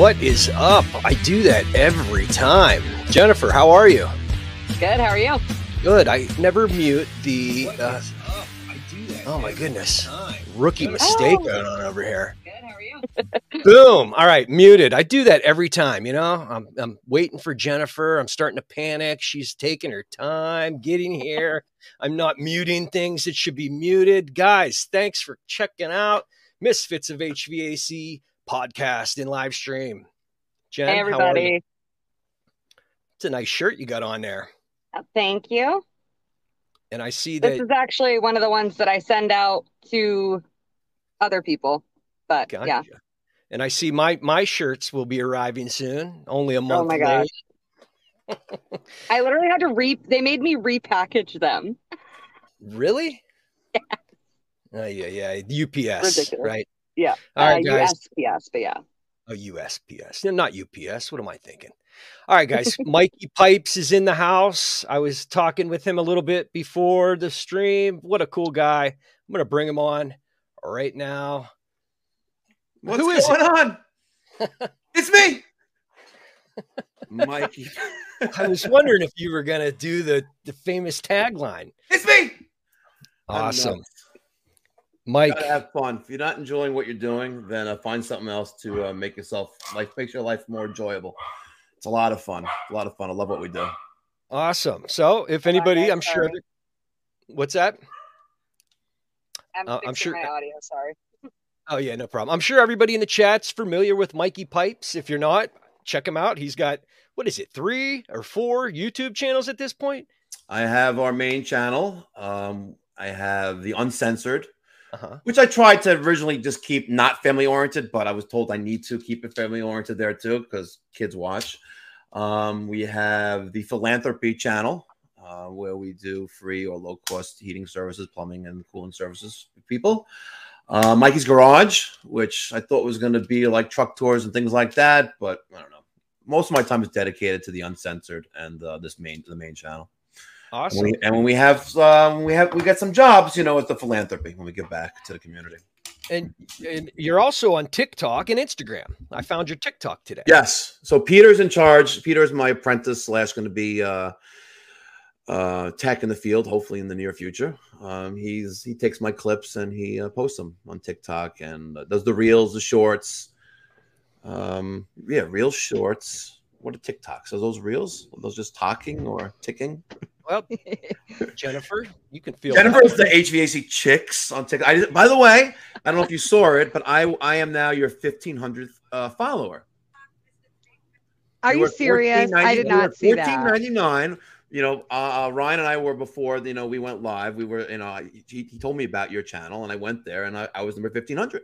What is up? I do that every time. Jennifer, how are you? Good. How are you? Good. I never mute the. Uh, oh my goodness! Rookie mistake Oh. going on over here. Good. How are you? Boom. All right, muted. I do that every time. You know, I'm I'm waiting for Jennifer. I'm starting to panic. She's taking her time getting here. I'm not muting things that should be muted. Guys, thanks for checking out Misfits of HVAC podcast in live stream. Jen, Hey, how are you? everybody. It's a nice shirt you got on there. Uh, Thank you. And I see This is actually one of the ones that I send out to other people. But Gotcha. yeah. And I see my my shirts will be arriving soon. Only a month Oh my gosh. I literally had to re they made me repackage them. Really? Yeah. Oh yeah, yeah. UPS, Ridiculous. right? Yeah. All right, uh, guys. USPS, but yeah. Oh, USPS. Not UPS. What am I thinking? All right, guys. Mikey Pipes is in the house. I was talking with him a little bit before the stream. What a cool guy. I'm gonna bring him on right now. What's Who is going on? it's me, Mikey. I was wondering if you were gonna do the the famous tagline. It's me. Awesome. Mike, have fun. If you're not enjoying what you're doing, then uh, find something else to uh, make yourself life makes your life more enjoyable. It's a lot of fun. A lot of fun. I love what we do. awesome. So if anybody, I'm sure that- what's that? I'm, Uh, I'm fixing sure- my audio, sorry. Oh yeah, no problem. I'm sure everybody in the chat's familiar with Mikey Pipes. If you're not, check him out. He's got what is it, three or four YouTube channels at this point? I have our main channel. Um, I have the uncensored, Uh-huh. which I tried to originally just keep not family oriented, but I was told I need to keep it family oriented there too because kids watch. Um, we have the philanthropy channel uh, where we do free or low cost heating services, plumbing, and cooling services for people. Uh, Mikey's Garage, which I thought was going to be like truck tours and things like that, but I don't know. Most of my time is dedicated to the uncensored and uh, this main the main channel. And Awesome. we- and when we have um, we have we get some jobs, you know, with the philanthropy when we give back to the community. And and you're also on TikTok and Instagram. I found your TikTok today. Yes. So Peter's in charge. Peter's my apprentice slash going to be uh, uh, tech in the field, hopefully in the near future. Um, he's he takes my clips and he uh, posts them on TikTok and uh, does the reels, the shorts. Um, yeah, real shorts. What are TikToks? Are those reels? Are those just talking or ticking? Well, Jennifer, you can feel Jennifer's the HVAC chicks on TikTok. I, by the way, I don't know if you saw it, but I I am now your 1500th uh, follower. Are you were serious? I did not see that. 1499. You know, uh, uh, Ryan and I were before. You know, we went live. We were, you know, he, he told me about your channel, and I went there, and I, I was number 1500.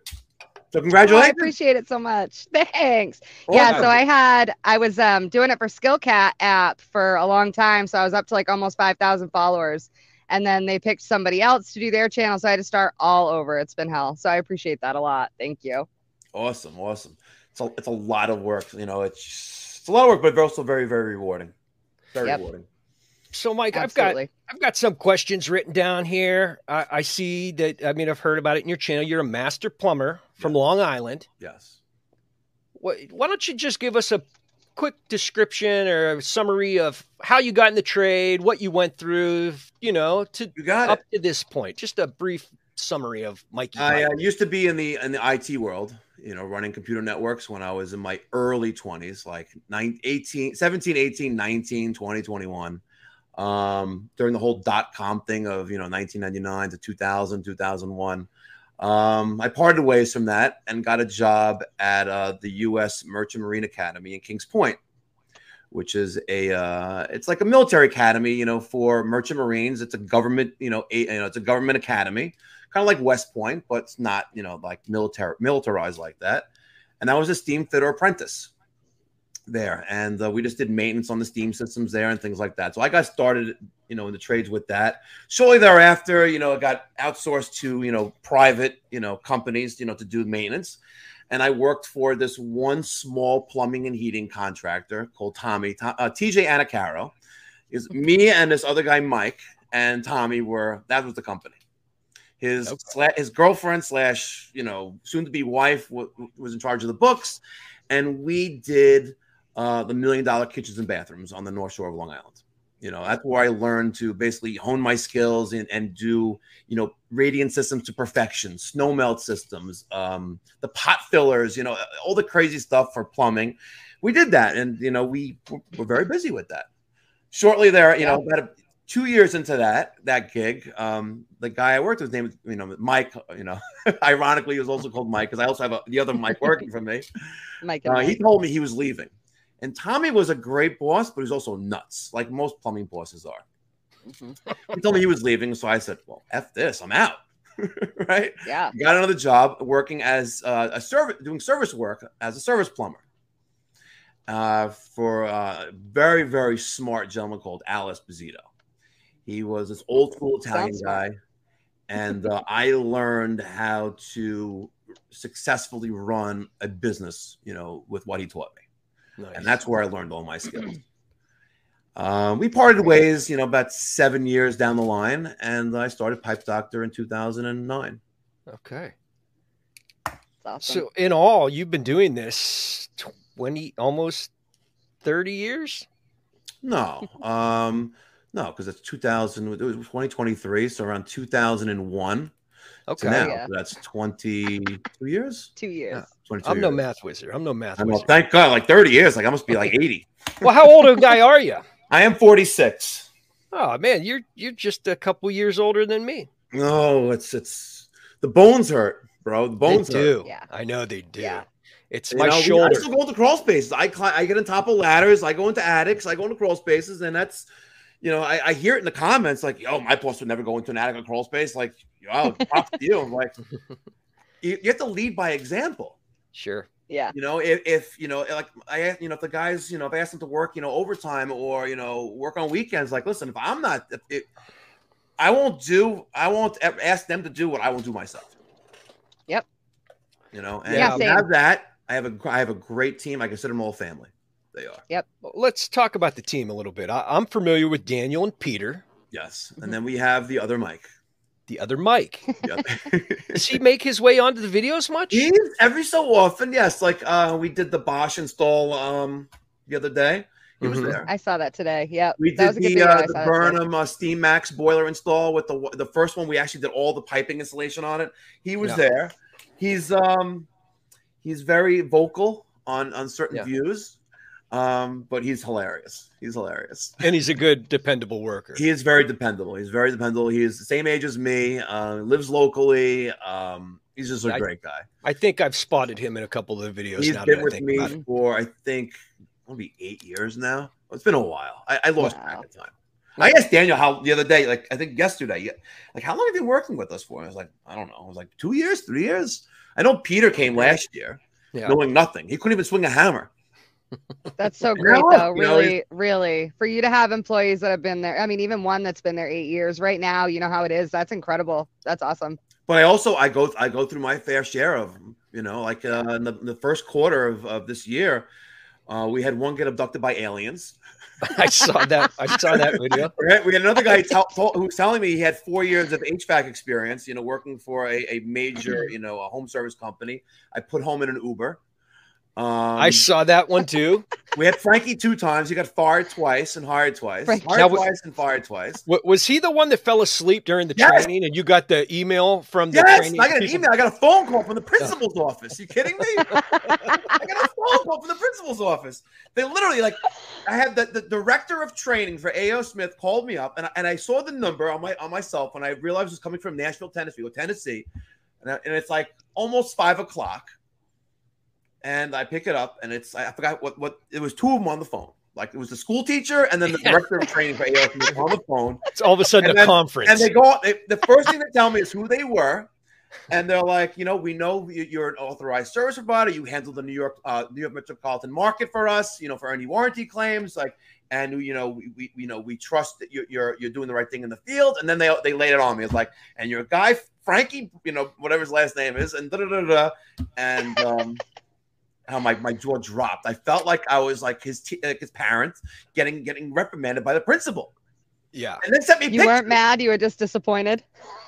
So Oh, I appreciate it so much. Thanks. Yeah, so I had I was um doing it for Skillcat app for a long time, so I was up to like almost 5,000 followers. And then they picked somebody else to do their channel, so I had to start all over. It's been hell. So I appreciate that a lot. Thank you. awesome, awesome. It's a, it's a lot of work. You know, it's it's a lot of work, but also very very rewarding. Very Yep. rewarding. So, Mike, I've got I've got some questions written down here. I, I see that. I mean, I've heard about it in your channel. You're a master plumber from Yeah. Long Island. Yes. What, why don't you just give us a quick description or a summary of how you got in the trade, what you went through, you know, to You got up it. to this point? Just a brief summary of Mikey. I uh, used to be in the in the IT world, you know, running computer networks when I was in my early 20s, like 9, 18, 17, 18, 19, 20, 21. Um, during the whole dot com thing of, you know, 1999 to 2000, 2001. Um, I parted ways from that and got a job at uh, the U.S. Merchant Marine Academy in Kings Point, which is a uh, it's like a military academy, you know, for merchant marines. It's a government, you know, a, you know, it's a government academy kind of like West Point, but it's not, you know, like military militarized like that. And I was a steam fitter apprentice there, and uh, we just did maintenance on the steam systems there and things like that. So I got started, you know, in the trades with that. Shortly thereafter, you know, it got outsourced to, you know, private, you know, companies, you know, to do maintenance. And I worked for this one small plumbing and heating contractor called Tommy, To- uh, TJ Anacaro. Is me and this other guy, Mike, and Tommy were that was the company. His Okay. sla- his girlfriend slash you know soon to be wife w- was in charge of the books, and we did uh, the million dollar kitchens and bathrooms on the North Shore of Long Island. You know, that's where I learned to basically hone my skills and, and do, you know, radiant systems to perfection, snow melt systems, um, the pot fillers, you know, all the crazy stuff for plumbing. We did that. And, you know, we were very busy with that. Shortly there, you know, about a, two years into that that gig, um, the guy I worked with, name, you know, Mike. You know, ironically, he was also called Mike because I also have a, the other Mike working for me. Mike Uh, he told me he was leaving, and Tommy was a great boss, but he's also nuts, like most plumbing bosses are. Mhm. He told me he was leaving, so I said, "Well, f this, I'm out." right? Yeah. Got another job working as uh, a service, doing service work as a service plumber uh, for a very, very smart gentleman called Al Esposito. He was this old school Italian Sounds guy, and uh, I learned how to successfully run a business, you know, with what he taught me, Nice. and that's where I learned all my skills. Um, we parted ways, you know, about seven years down the line, and I started Pipe Doctor in 2009. okay. Awesome. So in all, you've been doing this twenty, almost thirty years. No, um, no, because it's 2000. It was 2023, so around 2001 Okay. to now. Yeah. So that's 22 years. Two years. 22 I'm no years. math wizard. I'm no math I know. wizard. Thank God, like 30 years. Like I must be like 80. Well, how old a guy are you? I am 46. Oh man, you're you're just a couple years older than me. No, it's it's the bones hurt, bro. The bones they hurt. do. Yeah. I know they do. Yeah. It's You my know, we- I shoulder. still go into crawl spaces. I climb, I get on top of ladders. I go into attics. I go into crawl spaces, and that's, you know, I, I hear it in the comments like, "Yo, my boss would never go into an attic or crawl space." Like, yo, props to you. I'm like, you, you have to lead by example. Sure. Yeah. You know, if, if you know, like I, you know, if the guys, you know, if I ask them to work, you know, overtime or you know, work on weekends, like, listen, if I'm not, if it, I won't do, I won't ask them to do what I won't do myself. Yep. You know, and Yeah, I have that. I have a, I have a great team. I consider them all family. They are. Yep. let's talk about the team a little bit. I, I'm familiar with Daniel and Peter. Yes, and mm-hmm. then we have the other Mike. The other Mike. Yep. Does he make his way onto the videos much? He's every so often, yes. Like uh, we did the Bosch install um the other day. He was Mhm. there. I saw that today. Yep. We that was did a good the, uh, I the saw that today. Burnham uh, Steam Max boiler install with the the first one. We actually did all the piping installation on it. He was Yeah. there. He's um he's very vocal on on certain Yeah. views, um, but he's hilarious. He's hilarious. And he's a good, dependable worker. He is very dependable. He's very dependable. He is the same age as me. Uh, lives locally. Um, he's just a I- great guy. I think I've spotted him in a couple of the videos. He's now been I with think me for I think it'll be eight years now. It's been a while. I, I lost Wow. track of time. I asked Daniel how the other day, like I think yesterday, like how long have you been working with us for? I was like, I don't know. I was like two years, three years. I know Peter came last year, Yeah. knowing nothing. He couldn't even swing a hammer. That's so great, look, though. you know, Really, really, for you to have employees that have been there. I mean, even one that's been there eight years. Right now, you know how it is. That's incredible. That's awesome. But I also I go I go through my fair share of them. You know, like uh, in the, the first quarter of, of this year, uh, we had one get abducted by aliens. I saw that. I saw that video. Right? We had another guy tell, tell, who was telling me he had four years of HVAC experience, you know, working for a, a major, you know, a home service company. I put home in an Uber. Um, I saw that one too. we had Frankie two times. He got fired twice and hired twice. Frankie. Hired Now, wa- twice and fired twice. Wa- Was he the one that fell asleep during the Yes. training, and you got the email from the Yes, training? I got an email. I got a phone call from the principal's office. You kidding me? I got a phone call from the principal's office. They literally like, I had the, the director of training for AO Smith called me up, and I, and I saw the number on my on my cell phone. I realized it was coming from Nashville, Tennessee, Tennessee, and, I- and it's like almost five o'clock. And I pick it up, and it's I forgot what what it was. Two of them on the phone. Like it was the school teacher and then the director of training for AO on the phone. It's all of a sudden And a then- conference. And they go, they, the first thing they tell me is who they were. And they're like, you know, we know you- you're an authorized service provider. You handle the New York, uh, New York metropolitan market for us, you know, for any warranty claims. Like, and you know, we, we you know, we trust that you're, you're you're doing the right thing in the field. And then they they laid it on me. It's like, and your guy Frankie, you know, whatever his last name is, and da da da da, and um. How my, my jaw dropped. I felt like I was like his t- like his parent getting getting reprimanded by the principal, yeah. and then sent me You pictures. weren't mad. You were just disappointed.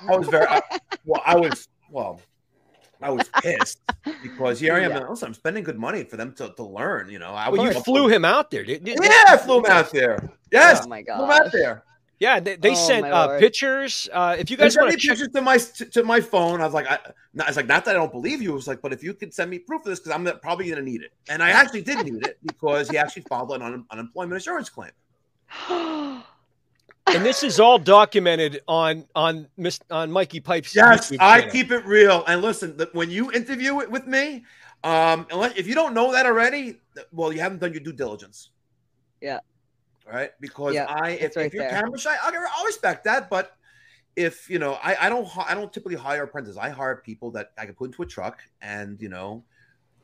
I was very I, well. I was well. I was pissed because here I am. Yeah. Also, I'm spending good money for them to, to learn. You know, I Well, you flew him out there, didn't you? Yeah, I flew him out there. Yes, Oh my god. flew him out there. Yeah, they, they Oh, sent uh, pictures. Uh, if you guys sent want to check, pictures to my to, to my phone. I was like, I, not, it's like not that I don't believe you. It was like, but if you could send me proof of this, because I'm probably going to need it. And I actually did need it because he actually filed an un, unemployment insurance claim. and this is all documented on on Miss on Mikey Pipes. Yes, YouTube I channel. keep it real. And listen, the, when you interview it with me, um, unless, if you don't know that already, well, you haven't done your due diligence. Yeah. All right. Because Yeah, I, if, right if you're there. camera shy, I'll, I'll respect that. But if you know, I, I don't, I don't typically hire apprentices. I hire people that I can put into a truck and you know,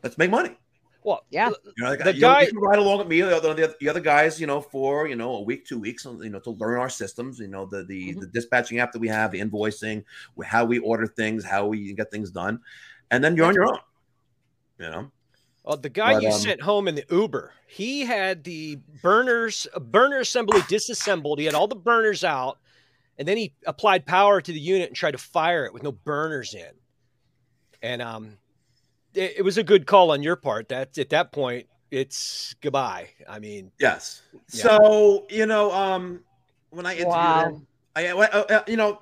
let's make money. Well, Yeah. You know, like, The you know, guy- you can ride along with me, the other, the other- guys, you know, for you know a week, two weeks, you know, to learn our systems. You know, the the, Mhm. the dispatching app that we have, the invoicing, how we order things, how we get things done, and then you're on your own. You know, Uh, the guy But, you um, sent home in the Uber, he had the burners, uh, burner assembly disassembled. He had all the burners out, and then he applied power to the unit and tried to fire it with no burners in. And um, it, it was a good call on your part. That at that point, it's goodbye. I mean, yes. Yeah. So you know, um, when I interviewed Wow. him, I, I- uh, you know.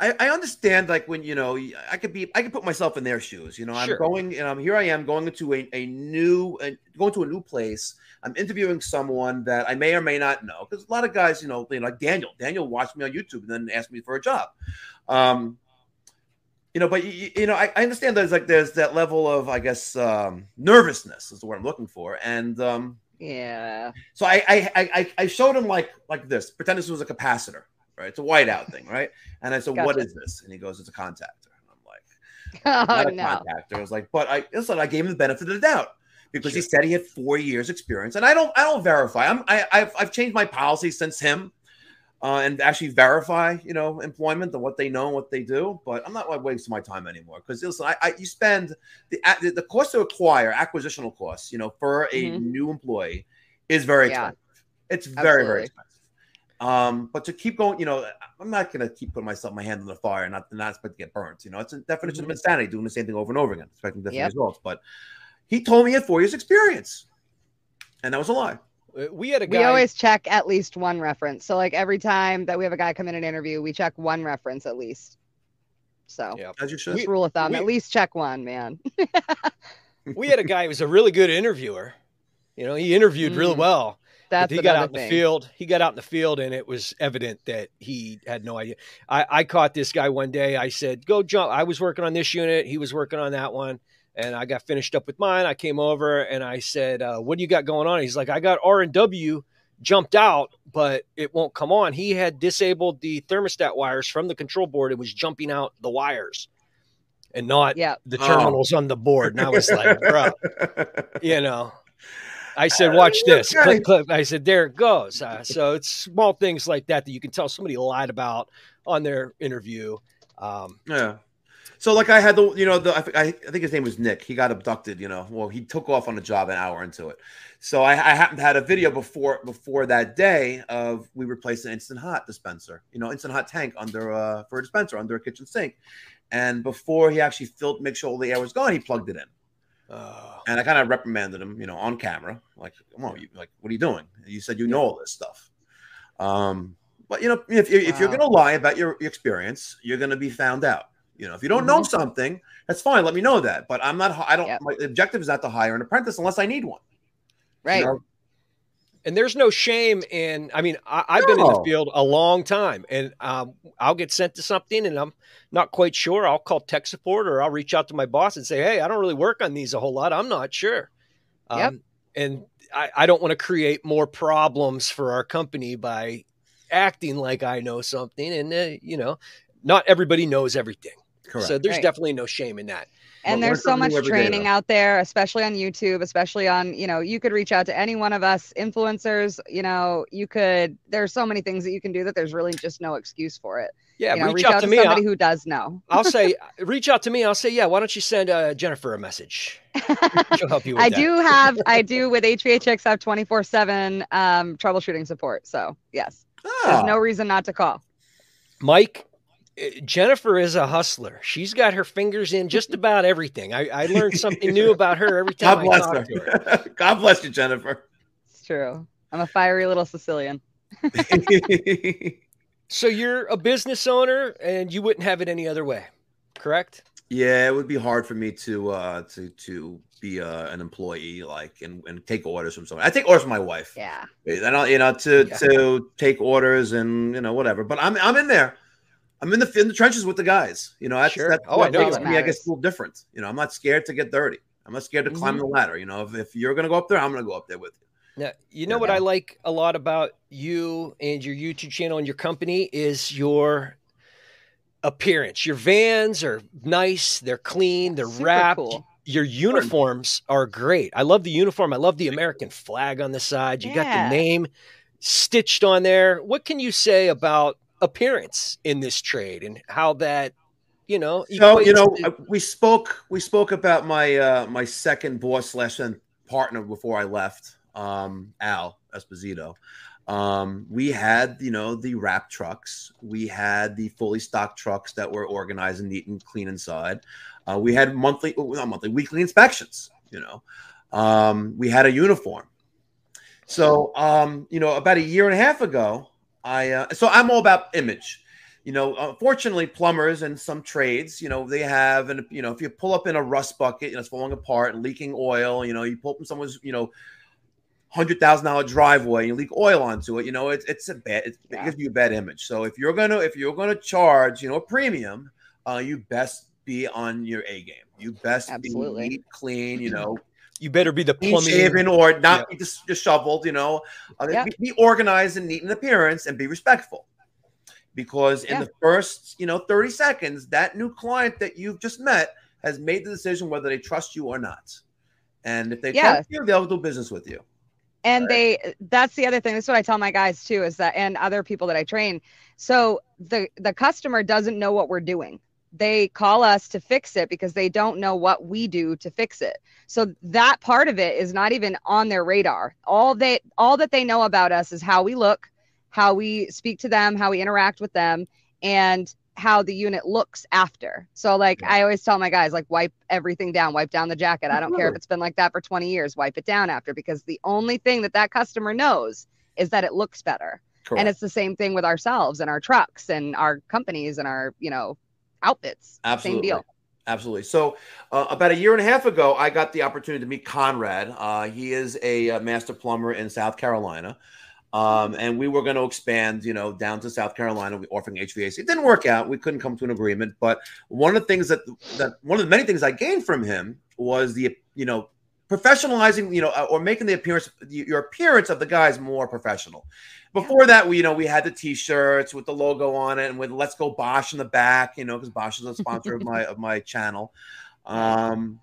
I, I understand, like when you know, I could be, I could put myself in their shoes. You know, I'm going, and I'm here. I am going into a, a new, uh, going to a new place. I'm interviewing someone that I may or may not know because a lot of guys, you know, you know, like Daniel. Daniel watched me on YouTube and then asked me for a job. Um, you know, but you, you know, I, I understand there's like there's that level of, I guess, um, nervousness is the word I'm looking for, and um, Yeah. so I, I I- I showed him like like this. Pretend this was a capacitor, right? It's a whiteout thing, right? And I said, "What Gotcha. is this?" And he goes, "It's a contactor." And I'm like, Oh "Not a no. contactor." I was like, "But I listen." I gave him the benefit of the doubt because he said he had four years experience, and I don't I don't verify. I'm I I've, I've changed my policy since him. Uh, and actually verify, you know, employment and what they know and what they do. But I'm not like, wasting my time anymore because listen, I, I you spend the the the cost to acquire acquisitional costs, you know, for a Mhm. new employee is very Yeah. expensive. It's very very expensive. Um, but to keep going, you know, I'm not going to keep putting myself my hand in the fire and not not expect to get burnt. You know, it's a definition Mhm. of insanity, doing the same thing over and over again, expecting different Yep. results. But he told me he had four years experience, and that was a lie. uh, we had a guy. We always check at least one reference. So like every time that we have a guy come in an interview, we check one reference at least. So Yeah. As you should. just rule of thumb, we- at least check one, man. we had a guy who was a really good interviewer. You know, he interviewed real Mm. well. That's he got out in the field. He got out in the field, and it was evident that he had no idea. I, I caught this guy one day. I said, "Go jump." I was working on this unit. He was working on that one, and I got finished up with mine. I came over and I said, uh, "What do you got going on?" He's like, "I got R and W jumped out, but it won't come on." He had disabled the thermostat wires from the control board. It was jumping out the wires, and not Yeah. the Oh. terminals on the board. And I was like, "Bro." you know i said watch this Okay. click, click. i said there it goes uh, so it's small things like that that you can tell somebody lied about on their interview um, Yeah. So like I had the you know the I, I think his name was Nick. He got abducted. You know, well he took off on a job an hour into it. So I, I happened to had a video before before that day of we replaced an instant hot dispenser. You know, instant hot tank under uh for a dispenser under a kitchen sink. And before he actually filled, make sure all the air was gone, he plugged it in. Uh, And I kind of reprimanded him, you know, on camera, like, "Come on, you like, what are you doing? You said you know all this stuff." Um, but you know, if, if, if you're going to lie about your, experience, you're going to be found out. You know, if you don't know something, that's fine. Let me know that. But I'm not. I don't. Yep. My objective is not to hire an apprentice unless I need one. you Right. know? And there's no shame in i mean I, i've been in the field a long time and um, i'll get sent to something and i'm not quite sure i'll call tech support or i'll reach out to my boss and say hey i don't really work on these a whole lot i'm not sure Yep. um, and I, I don't want to create more problems for our company by acting like i know something and uh, you know not everybody knows everything Correct. so there's Right. definitely no shame in that and Well, there's so much day, training though. out there especially on youtube especially on you know you could reach out to any one of us influencers you know you could there's so many things that you can do that there's really just no excuse for it. Yeah you know, reach, out, to me I'll, somebody who does know. I'll say reach out to me i'll say yeah why don't you send uh, jennifer a message? She'll help you with i that. do have i do with hvhx have 24 7 um troubleshooting support so yes. There's Ah, no reason not to call. Mike, Uh, Jennifer is a hustler. She's got her fingers in just about everything. I, I learned something new about her every time God I bless talk her. to her. God bless you, Jennifer. It's true. I'm a fiery little Sicilian. So you're a business owner, and you wouldn't have it any other way, correct? yeah, it would be hard for me to uh to to be uh, an employee like and, and take orders from someone. I take orders from my wife. Yeah. I don't, you know, to Yeah. to take orders and you know whatever. But I'm I'm in there. I'm in the in the trenches with the guys. You know, that's, Sure. that's Oh, what I know makes you me, I are. guess, a little different. You know, I'm not scared to get dirty. I'm not scared to climb Mhm. the ladder. You know, if, if you're gonna go up there, I'm gonna go up there with you. Now, you know Yeah. what I like a lot about you and your YouTube channel and your company is your appearance. Your vans are nice, they're clean, they're Super wrapped. cool. Your uniforms are great. I love the uniform. I love the American flag on the side. You got the name stitched on there. What can you say about appearance in this trade and how that, you know, So you know, to- we spoke we spoke about my uh my second boss slash then partner before I left, um, Al Esposito. Um, we had you know the wrap trucks, we had the fully stocked trucks that were organized and neat and clean inside. Uh, we had monthly, not monthly, weekly inspections. You know, um, we had a uniform. So um, you know, about a year and a half ago, I uh, so I'm all about image you know, unfortunately, plumbers and some trades, you know, they have, and you know, if you pull up in a rust bucket, you know, it's falling apart and leaking oil, you know, you pull up in someone's, you know, hundred thousand dollar driveway, and you leak oil onto it, you know, it's it's a bad, it's, Yeah. it gives you a bad image. So if you're gonna if you're gonna charge, you know, a premium, uh, you best be on your A game. You best Absolutely. be neat, clean, you know, you better be the clean plumbing. shaven or not be dis- disheveled, you know, uh, Yeah. be, be organized and neat in appearance and be respectful. Because in Yeah. the first, you know, 30 seconds, that new client that you've just met has made the decision whether they trust you or not. And if they Yeah. trust you, they'll do business with you. and they that's the other thing that's what i tell my guys too is that and other people that i train so the the customer doesn't know what we're doing they call us to fix it because they don't know what we do to fix it. So that part of it is not even on their radar. All they all that they know about us is how we look how we speak to them how we interact with them and how the unit looks after. So like Yeah. i always tell my guys like wipe everything down wipe down the jacket. I don't care if it's been like that for 20 years wipe it down after because the only thing that that customer knows is that it looks better. Correct. and it's the same thing with ourselves and our trucks and our companies and our you know outfits Absolutely. same deal Absolutely. So, uh, about a year and a half ago, I got the opportunity to meet Conrad. Uh, he is a, uh master plumber in South Carolina. Um, and we were going to expand, you know, down to South Carolina, we offering HVAC. It didn't work out. We couldn't come to an agreement. But one of the things that that one of the many things I gained from him was the, you know, professionalizing, you know, uh, or making the appearance, your appearance of the guys more professional. Before that, we, you know, we had the T-shirts with the logo on it, and with "Let's Go Bosch" in the back, you know, because Bosch is a sponsor of my of my channel. Um,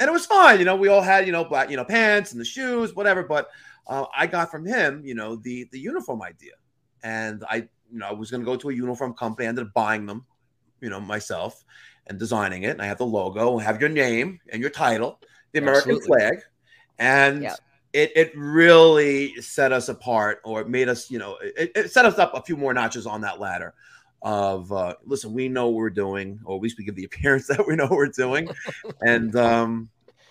and it was fine, you know. We all had, you know, black, you know, pants and the shoes, whatever. But uh, I got from him, you know, the the uniform idea, and I, you know, I was going to go to a uniform company. I ended up buying them, you know, myself and designing it. And I have the logo, have your name and your title, the American Absolutely. flag, and Yeah. it it really set us apart, or it made us, you know, it, it set us up a few more notches on that ladder. Of uh, listen, we know what we're doing, or at least we give the appearance that we know what we're doing, and um,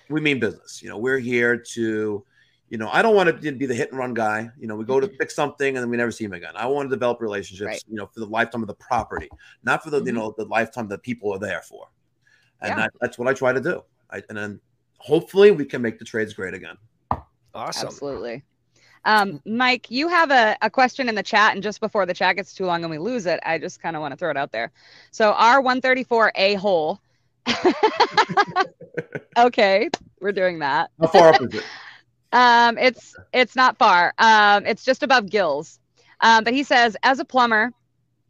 we mean business. You know, we're here to, you know, I don't want to be the hit and run guy. You know, we go to fix something and then we never see him again. I want to develop relationships, Right. you know, for the lifetime of the property, not for the, you Mhm. know, the lifetime that people are there for. And Yeah. that, that's what I try to do. I, and then hopefully we can make the trades great again. Awesome. Absolutely. Um, Mike, you have a, a question in the chat, and just before the chat gets too long and we lose it, I just kind of want to throw it out there. So R134A hole. okay, we're doing that. How far up is it? Um, it's it's not far. Um, it's just above gills. Um, but he says, as a plumber,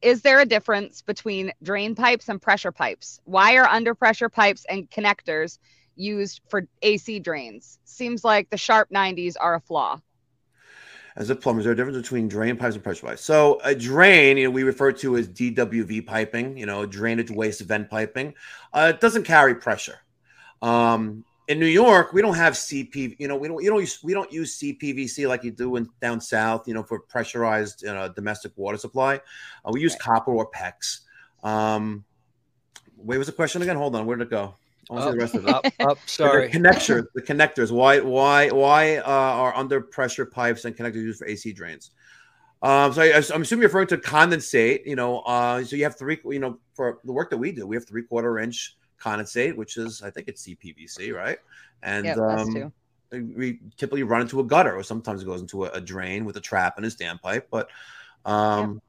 is there a difference between drain pipes and pressure pipes? Why are under pressure pipes and connectors used for AC drains? Seems like the sharp 90s are a flaw. As a plumber, is there a difference between drain pipes and pressure pipes? So a drain, you know, we refer to as DWV piping, you know, drainage waste vent piping. Uh, it doesn't carry pressure. Um, in New York, we don't have CP, you know, we don't, you don't use, we don't use CPVC like you do in down south, you know, for pressurized uh, domestic water supply. Uh, we use Right. copper or PEX. Um, wait, was the question again? Hold on, where did it go? I want to see the rest of it. Up, up. Sorry. The connectors, the connectors. Why, why, why uh, are under pressure pipes and connectors used for AC drains? Um, so I, I'm assuming you're referring to condensate. You know, uh, so you have three. You know, for the work that we do, we have three quarter inch condensate, which is I think it's CPVC, right? And Yep, us um, we typically run into a gutter, or sometimes it goes into a, a drain with a trap and a standpipe. But um,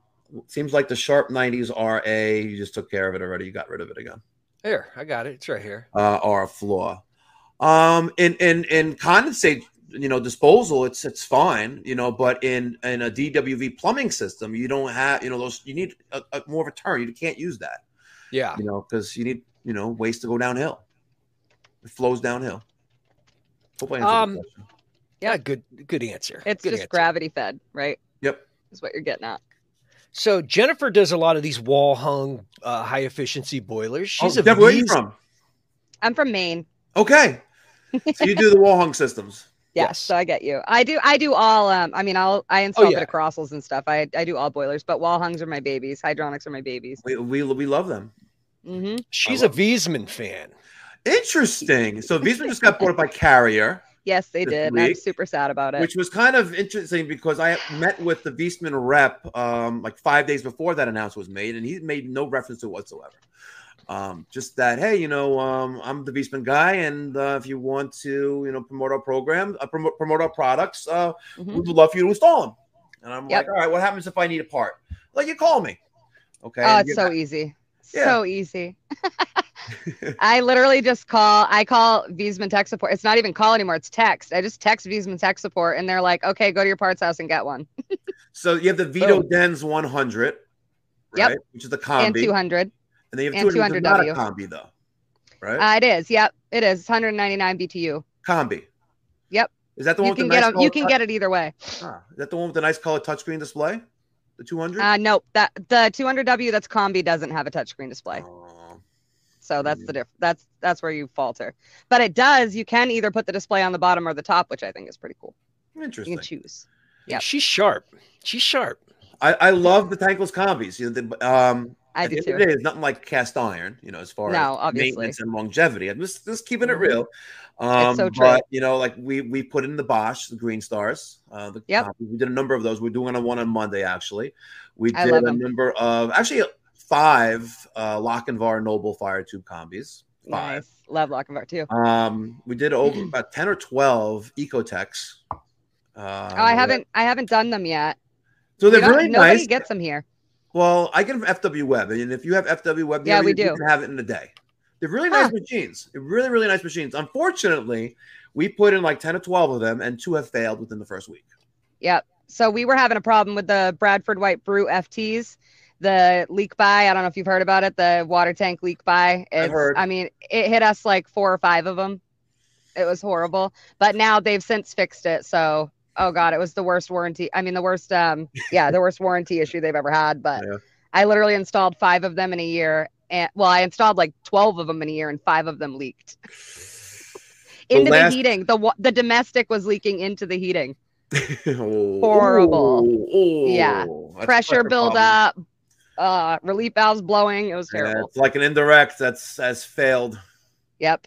seems like the Sharp 90s RA, you just took care of it already. You got rid of it again Here, I got it. It's right here. uh, are a flaw. Um, in in in condensate, you know, disposal, it's it's fine, you know, but in in a DWV plumbing system, you don't have, you know, those you need a, a more of a turn. You can't use that, Yeah. you know, because you need, you know, waste to go downhill. It flows downhill. Hope I answered Um. Yeah. Good. Good answer. It's good just answer. gravity fed, right? Yep. Is what you're getting at. So Jennifer does a lot of these wall hung uh, high efficiency boilers. She's oh, a Deb, where are you from? I'm from Maine. Okay, so you do the wall hung systems. Yes, Yes. so I get you. I do. I do all. Um, I mean, I'll I install a Oh, yeah. bit of Crossels and stuff. I I do all boilers, but wall hungs are my babies. Hydronics are my babies. We we, we love them. hmm She's I a love Viessmann fan. Interesting. So Viessmann just got bought up by Carrier. Yes, they did. and I'm super sad about it. which was kind of interesting because I met with the Viessmann rep um, like five days before that announcement was made, and he made no reference to it whatsoever. Um, just that, hey, you know, um, I'm the Viessmann guy, and uh, if you want to, you know, promote our program, uh, promote, promote our products, uh, Mhm. we would love for you to install them. And I'm Yep. like, all right, what happens if I need a part? Like, you call me. Okay. Oh, it's so easy. Yeah. So easy. I literally just call. I call Viessmann Tech Support. It's not even call anymore. It's text. I just text Viessmann Tech Support, and they're like, "Okay, go to your parts house and get one so you have the Vito Boom. Dens 100, Yep. Which is the combi. and 200." And they have and 200, which is not a 200W. combi, though. Right? Uh, it is. Yep, it is. It's 199 BTU. combi. Yep. Is that the You one with can the get nice them. You can tou- get it either way. Ah, is that the one with the nice color touchscreen display? The 200? Uh, nope. That the 200W that's combi doesn't have a touchscreen display. Oh, So that's Mm. the diff. That's that's where you falter. But it does. You can either put the display on the bottom or the top, which I think is pretty cool. Interesting. You can choose. Yeah, she's sharp. She's sharp. I, I love the tankless combis. You know, the, um, I at do the end too. of the day, it's nothing like cast iron, you know, as far No, as obviously. maintenance and longevity. I'm just, just keeping it Mhm. real. Um, so true. But, you know, like we we put in the Bosch, the Greenstars. Uh, the Yep. combis. We did a number of those. We're doing a one on Monday, actually. We I did a a 'em. number of, actually, five uh, Lochinvar Noble Fire Tube combis. Five. Nice. Love Lochinvar too. Um, we did over about ten or twelve Ecotechs. Uh, oh, I haven't. I haven't done them yet. So they're really nobody nice. gets them here. Well, I get them from FW Webb, and if you have FW Webb, Yeah, we you, you do. can have it in a day. They're really nice machines. They're really, really nice machines. Unfortunately, we put in like ten or twelve of them, and two have failed within the first week. Yep. So we were having a problem with the Bradford White Brute FTs, the leak by. I don't know if you've heard about it, the water tank leak by. It's, heard. I mean, it hit us like four or five of them. It was horrible. But now they've since fixed it. So, oh God, it was the worst warranty. I mean, the worst, um, yeah, the worst warranty issue they've ever had. But Yeah. I literally installed five of them in a year. And well, I installed like 12 of them in a year and five of them leaked The into last- the heating. The, the domestic was leaking into the heating. Oh, Horrible. oh, Yeah. pressure build up, uh, relief valves blowing. It was Yeah, terrible. it's like an indirect that's has failed. Yep,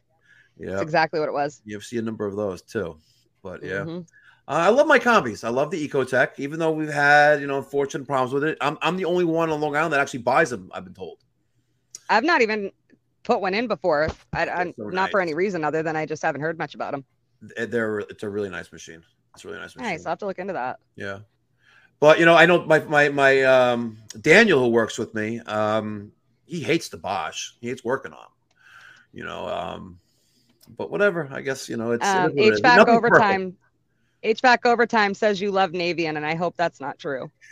Yeah, that's exactly what it was. You've seen a number of those too. But yeah. Mhm. Uh, I love my combis. I love the Ecotech, even though we've had you know unfortunate problems with it. I'm, I'm the only one on Long Island that actually buys them. I've been told. I've not even put one in before. I, I, so not for any reason other than I just haven't heard much about them. Th- They're it's a really nice machine. It's a really nice machine. Nice. I'll have to look into that. Yeah, but you know I know my my my um Daniel who works with me. Um, he hates the Bosch. He hates working on. 'em, You know, um, but whatever. I guess you know it's it Um, is what it is. HVAC Nothing's overtime. HVAC overtime says you love Navien, and I hope that's not true.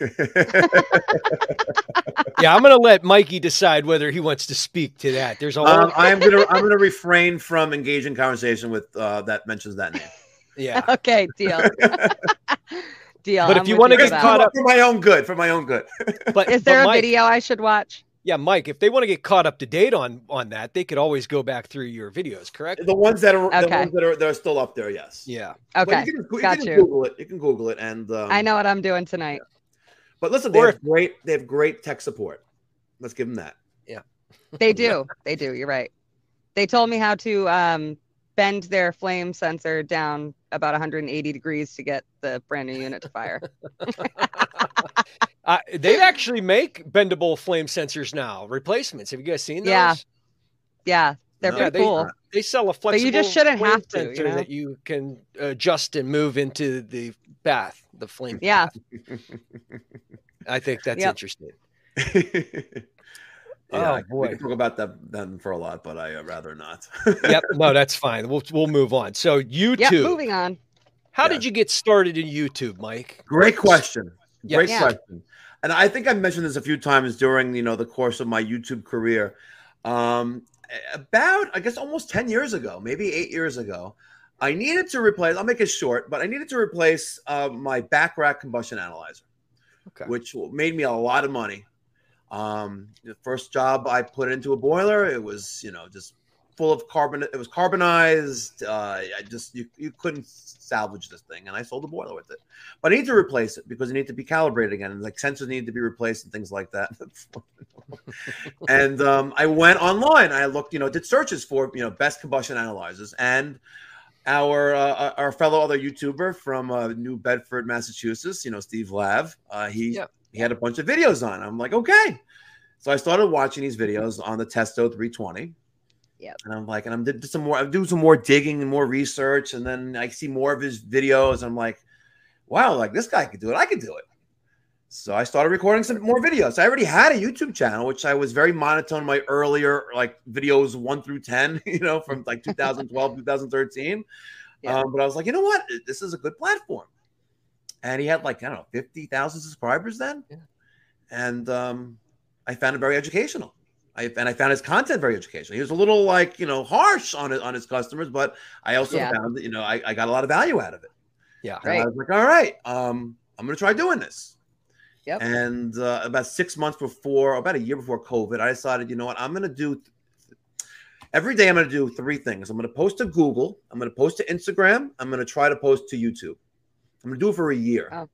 Yeah, I'm gonna let Mikey decide whether he wants to speak to that. There's a whole um, I'm gonna I'm gonna refrain from engaging conversation with uh, that mentions that name. yeah. Okay, deal. Deal. But if I'm you wanna get caught up- for my own good. For my own good. But is there but a Mike, video I should watch? Yeah, Mike. If they want to get caught up to date on on that, they could always go back through your videos. Correct? The ones that are the Okay. ones that are that are still up there. Yes. Yeah. But Okay, you can, you got can you. Google it. You can Google it, and um, I know what I'm doing tonight. But listen, they Or have great. They have great tech support. Let's give them that. Yeah. They do. They do. You're right. They told me how to um, bend their flame sensor down about 180 degrees to get the brand new unit to fire. Uh, they actually make bendable flame sensors now, replacements. Have you guys seen those? Yeah. Yeah, they're No, Yeah, pretty they- cool. They sell a flexible you just shouldn't flame have to, you sensor know? that you can adjust and move into the bath, the flame. Yeah. bath. I think that's Yep. interesting. yeah, Oh, we boy. can talk about that then for a lot, but I uh, rather not. yep. No, that's fine. We'll we'll move on. So YouTube. Yep, moving on. How Yeah. did you get started in YouTube, Mike? Great question. Yeah. Great Yeah. question. And I think I've mentioned this a few times during you know the course of my YouTube career. Um, about I guess almost ten years ago, maybe eight years ago, I needed to replace. I'll make it short, but I needed to replace uh, my Bacharach combustion analyzer, Okay. which made me a lot of money. Um, the first job I put into a boiler, it was you know just full of carbon. It was carbonized. Uh, I just you you couldn't salvage this thing, and I sold the boiler with it. But I need to replace it because it needs to be calibrated again, and like sensors need to be replaced and things like that. and um, I went online. I looked, you know, did searches for you know best combustion analyzers, and our uh, our fellow other YouTuber from uh, New Bedford, Massachusetts, you know, Steve Lav, uh, he. He had a bunch of videos on. I'm like, okay. So I started watching these videos on the Testo 320. Yeah. And I'm like, and I'm did some more, I'm doing some more digging and more research, and then I see more of his videos. I'm like, wow, like this guy could do it. I could do it. So I started recording some more videos. I already had a YouTube channel, which I was very monotone. My earlier like videos one through ten, you know, from like 2012, 2013. Yeah. Um, but I was like, you know what, this is a good platform. And he had like I don't know, fifty thousand subscribers then, Yeah. and um, I found it very educational. I, and I found his content very educational. He was a little like you know harsh on it on his customers, but I also Yeah. found that you know I, I got a lot of value out of it. Yeah. And I was like, all right, um, I'm gonna try doing this. Yep. And uh, about six months before, about a year before COVID, I decided, you know what, I'm gonna do every day. I'm gonna do three things. I'm gonna post to Google. I'm gonna post to Instagram. I'm gonna try to post to YouTube. I'm gonna do it for a year. Oh.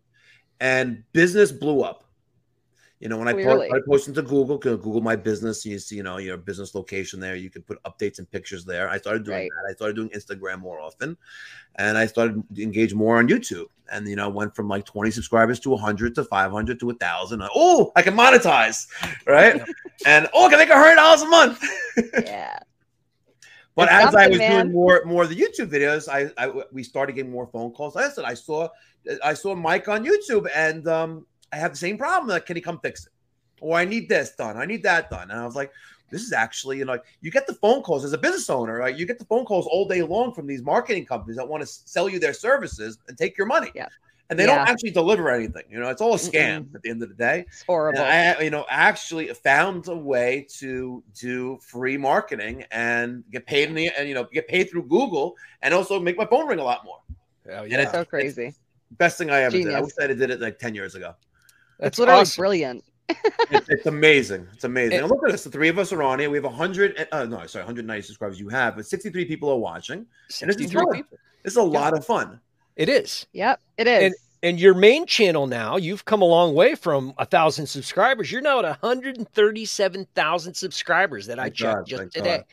And business blew up. You know, when I, post, I post into Google, Google my business, you see, you know, your business location there. You can put updates and pictures there. I started doing Right. that. I started doing Instagram more often, and I started to engage more on YouTube. And you know, went from like 20 subscribers to 100 to 500 to 1,000. Oh, I can monetize, right? and oh, I can make a hundred dollars a month. Yeah. But It's as I was man. doing more more of the YouTube videos, I, I we started getting more phone calls. I said I saw I saw Mike on YouTube, and um, I have the same problem. Like, can he come fix it? Or I need this done. I need that done. And I was like, this is actually you know like you get the phone calls as a business owner, right? You get the phone calls all day long from these marketing companies that want to sell you their services and take your money. Yeah. And they Yeah. don't actually deliver anything. You know, it's all a scam at the end of the day. It's horrible. And I, you know, actually found a way to do free marketing and get paid in the, and you know, get paid through Google, and also make my phone ring a lot more. Oh, And yeah. it's so crazy. best thing I ever did. I wish I did it like ten years ago. That's it's literally awesome. brilliant. It's, it's amazing. It's amazing. And- And look at us. The three of us are on here. We have hundred. Uh, no, sorry, 190 subscribers. You have, but 63 people are watching. And this is 63 fun. people. This is a lot of fun. It is. Yep, it is. And and your main channel now, you've come a long way from a thousand subscribers. You're now at 137,000 subscribers that I Thank checked God, just thank today. God.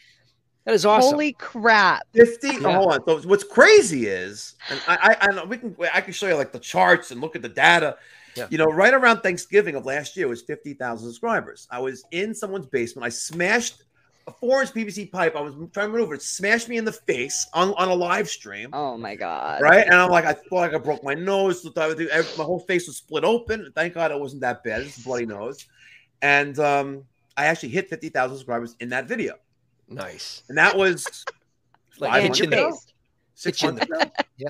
That is awesome. Holy crap. 50 Yeah. oh, hold on so what's crazy is and I, I i know we can i can show you like the charts and look at the data Yeah. you know right around thanksgiving of last year was 50000 subscribers i was in someone's basement i smashed a four inch pvc pipe i was trying to maneuver it smashed me in the face on, on a live stream Oh my god. right and i'm like i thought like i broke my nose thought I my whole face was split open thank god it wasn't that bad just a bloody nose and um i actually hit 50000 subscribers in that video nice. and that was Like five hit months in the- ago six Hit in months ago. Yeah.